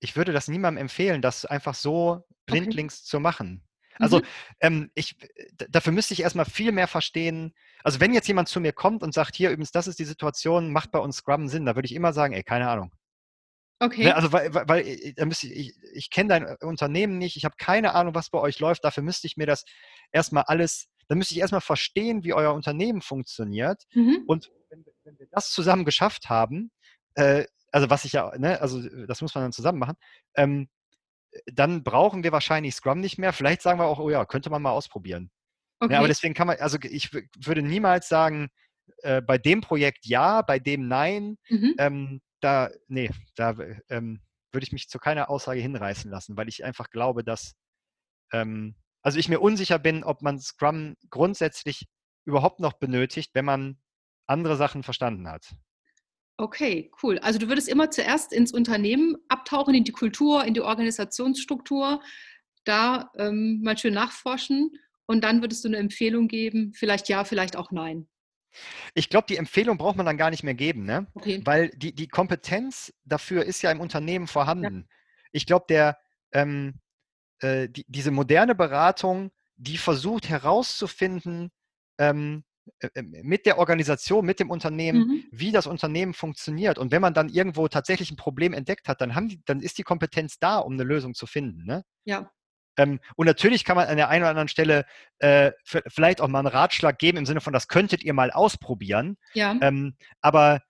Speaker 2: ich würde das niemandem empfehlen, das einfach so blindlings okay. zu machen. Also mhm. ähm, ich, dafür müsste ich erstmal viel mehr verstehen. Also wenn jetzt jemand zu mir kommt und sagt, hier übrigens, das ist die Situation, macht bei uns Scrum Sinn, da würde ich immer sagen, ey, keine Ahnung.
Speaker 1: Ne, okay. Ne,
Speaker 2: also weil, weil äh, da müsste ich, ich, ich kenne dein Unternehmen nicht, ich habe keine Ahnung, was bei euch läuft, dafür müsste ich mir das erstmal alles, dann müsste ich erstmal verstehen, wie euer Unternehmen funktioniert. Mhm. Und wenn, wenn, wir das zusammen geschafft haben, äh, also was ich ja, ne, also das muss man dann zusammen machen, ähm, dann brauchen wir wahrscheinlich Scrum nicht mehr. Vielleicht sagen wir auch, oh ja, könnte man mal ausprobieren. Okay. Ja, aber deswegen kann man, also ich würde niemals sagen, äh, bei dem Projekt ja, bei dem nein. Mhm. Ähm, da, nee, da ähm, würde ich mich zu keiner Aussage hinreißen lassen, weil ich einfach glaube, dass, ähm, also ich mir unsicher bin, ob man Scrum grundsätzlich überhaupt noch benötigt, wenn man andere Sachen verstanden hat.
Speaker 1: Okay, cool. Also du würdest immer zuerst ins Unternehmen abtauchen, in die Kultur, in die Organisationsstruktur, da ähm, mal schön nachforschen und dann würdest du eine Empfehlung geben, vielleicht ja, vielleicht auch nein.
Speaker 2: Ich glaube, die Empfehlung braucht man dann gar nicht mehr geben, ne? Okay. weil die, die Kompetenz dafür ist ja im Unternehmen vorhanden. Ja. Ich glaube, der, ähm, äh, die, diese moderne Beratung, die versucht herauszufinden, ähm, äh, äh, mit der Organisation, mit dem Unternehmen, mhm. wie das Unternehmen funktioniert. Und wenn man dann irgendwo tatsächlich ein Problem entdeckt hat, dann, haben die, dann ist die Kompetenz da, um eine Lösung zu finden. Ne?
Speaker 1: Ja.
Speaker 2: Ähm, und natürlich kann man an der einen oder anderen Stelle äh, vielleicht auch mal einen Ratschlag geben im Sinne von, das könntet ihr mal ausprobieren.
Speaker 1: Ja.
Speaker 2: Ähm, aber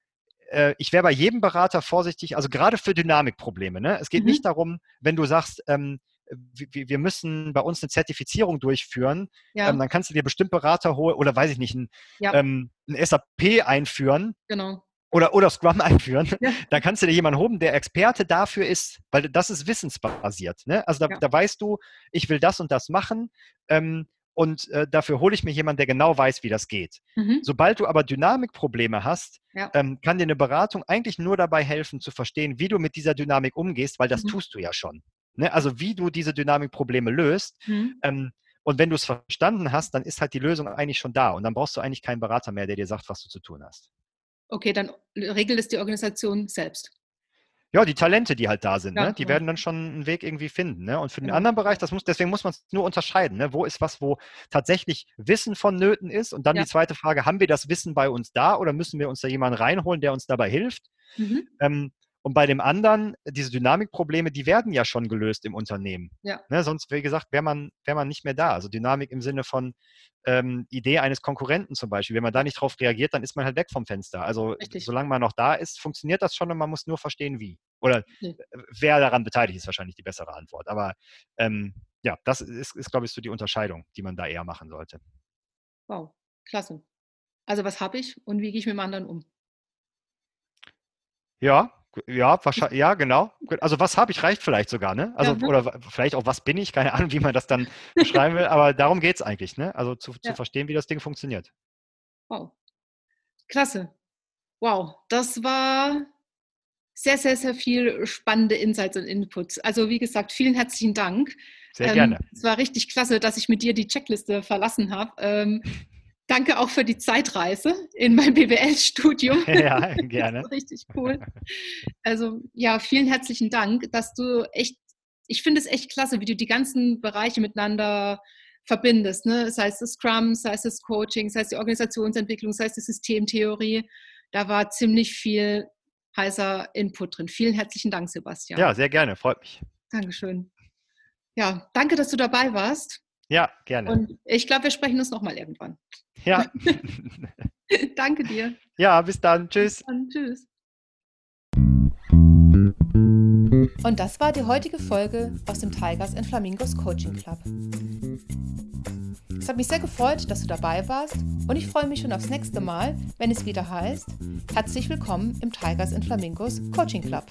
Speaker 2: äh, ich wäre bei jedem Berater vorsichtig, also gerade für Dynamikprobleme. Ne? Es geht mhm. nicht darum, wenn du sagst, ähm, wir müssen bei uns eine Zertifizierung durchführen, ja. ähm, dann kannst du dir bestimmt Berater holen oder weiß ich nicht, ein, ja. ähm, ein SAP einführen.
Speaker 1: Genau.
Speaker 2: Oder, oder Scrum einführen, ja. dann kannst du dir jemanden holen, der Experte dafür ist, weil das ist wissensbasiert. Ne? Also da, da weißt du, ich will das und das machen ähm, und äh, dafür hole ich mir jemanden, der genau weiß, wie das geht. Mhm. Sobald du aber Dynamikprobleme hast, ja. ähm, kann dir eine Beratung eigentlich nur dabei helfen, zu verstehen, wie du mit dieser Dynamik umgehst, weil das mhm. tust du ja schon. Ne? Also wie du diese Dynamikprobleme löst. Mhm. Ähm, und wenn du es verstanden hast, dann ist halt die Lösung eigentlich schon da. Und dann brauchst du eigentlich keinen Berater mehr, der dir sagt, was du zu tun hast.
Speaker 1: Okay, dann regelt es die Organisation selbst.
Speaker 2: Ja, die Talente, die halt da sind, ja, ne? die ja. werden dann schon einen Weg irgendwie finden. Ne? Und für den ja. anderen Bereich, das muss, deswegen muss man es nur unterscheiden. Ne? Wo ist was, wo tatsächlich Wissen vonnöten ist? Und dann die zweite Frage, haben wir das Wissen bei uns da oder müssen wir uns da jemanden reinholen, der uns dabei hilft? Mhm. Ähm, und bei dem anderen, diese Dynamikprobleme, die werden ja schon gelöst im Unternehmen.
Speaker 1: Ja.
Speaker 2: Ne, sonst, wie gesagt, wäre man, wär man nicht mehr da. Also Dynamik im Sinne von ähm, Idee eines Konkurrenten zum Beispiel. Wenn man da nicht drauf reagiert, dann ist man halt weg vom Fenster. Also Richtig. solange man noch da ist, funktioniert das schon und man muss nur verstehen, wie. Oder mhm. wer daran beteiligt ist, wahrscheinlich die bessere Antwort. Aber ähm, ja, das ist, ist glaube ich, so die Unterscheidung, die man da eher machen sollte.
Speaker 1: Wow, klasse. Also was habe ich und wie gehe ich mit dem anderen um?
Speaker 2: Ja, ja, wahrscheinlich, ja, genau. Also was habe ich reicht vielleicht sogar, ne? Also ja, oder vielleicht auch was bin ich, keine Ahnung, wie man das dann beschreiben will, aber darum geht es eigentlich, ne? Also zu, ja. zu verstehen, wie das Ding funktioniert.
Speaker 1: Wow. Klasse. Wow, das war sehr, sehr, sehr viel spannende Insights und Inputs. Also wie gesagt, vielen herzlichen Dank.
Speaker 2: Sehr ähm, gerne.
Speaker 1: Es war richtig klasse, dass ich mit dir die Checkliste verlassen habe. Ähm, Danke auch für die Zeitreise in mein BWL-Studium.
Speaker 2: Ja, gerne.
Speaker 1: richtig cool. Also ja, vielen herzlichen Dank, dass du echt, ich finde es echt klasse, wie du die ganzen Bereiche miteinander verbindest. Ne? Sei es das Scrum, sei es das Coaching, sei es die Organisationsentwicklung, sei es die Systemtheorie. Da war ziemlich viel heißer Input drin. Vielen herzlichen Dank, Sebastian.
Speaker 2: Ja, sehr gerne, freut mich.
Speaker 1: Dankeschön. Ja, danke, dass du dabei warst.
Speaker 2: Ja, gerne.
Speaker 1: Und ich glaube, wir sprechen uns nochmal irgendwann.
Speaker 2: Ja.
Speaker 1: Danke dir.
Speaker 2: Ja, bis dann. Tschüss.
Speaker 1: Bis dann. Tschüss. Und das war die heutige Folge aus dem Tigers and Flamingos Coaching Club. Es hat mich sehr gefreut, dass du dabei warst und ich freue mich schon aufs nächste Mal, wenn es wieder heißt, herzlich willkommen im Tigers and Flamingos Coaching Club.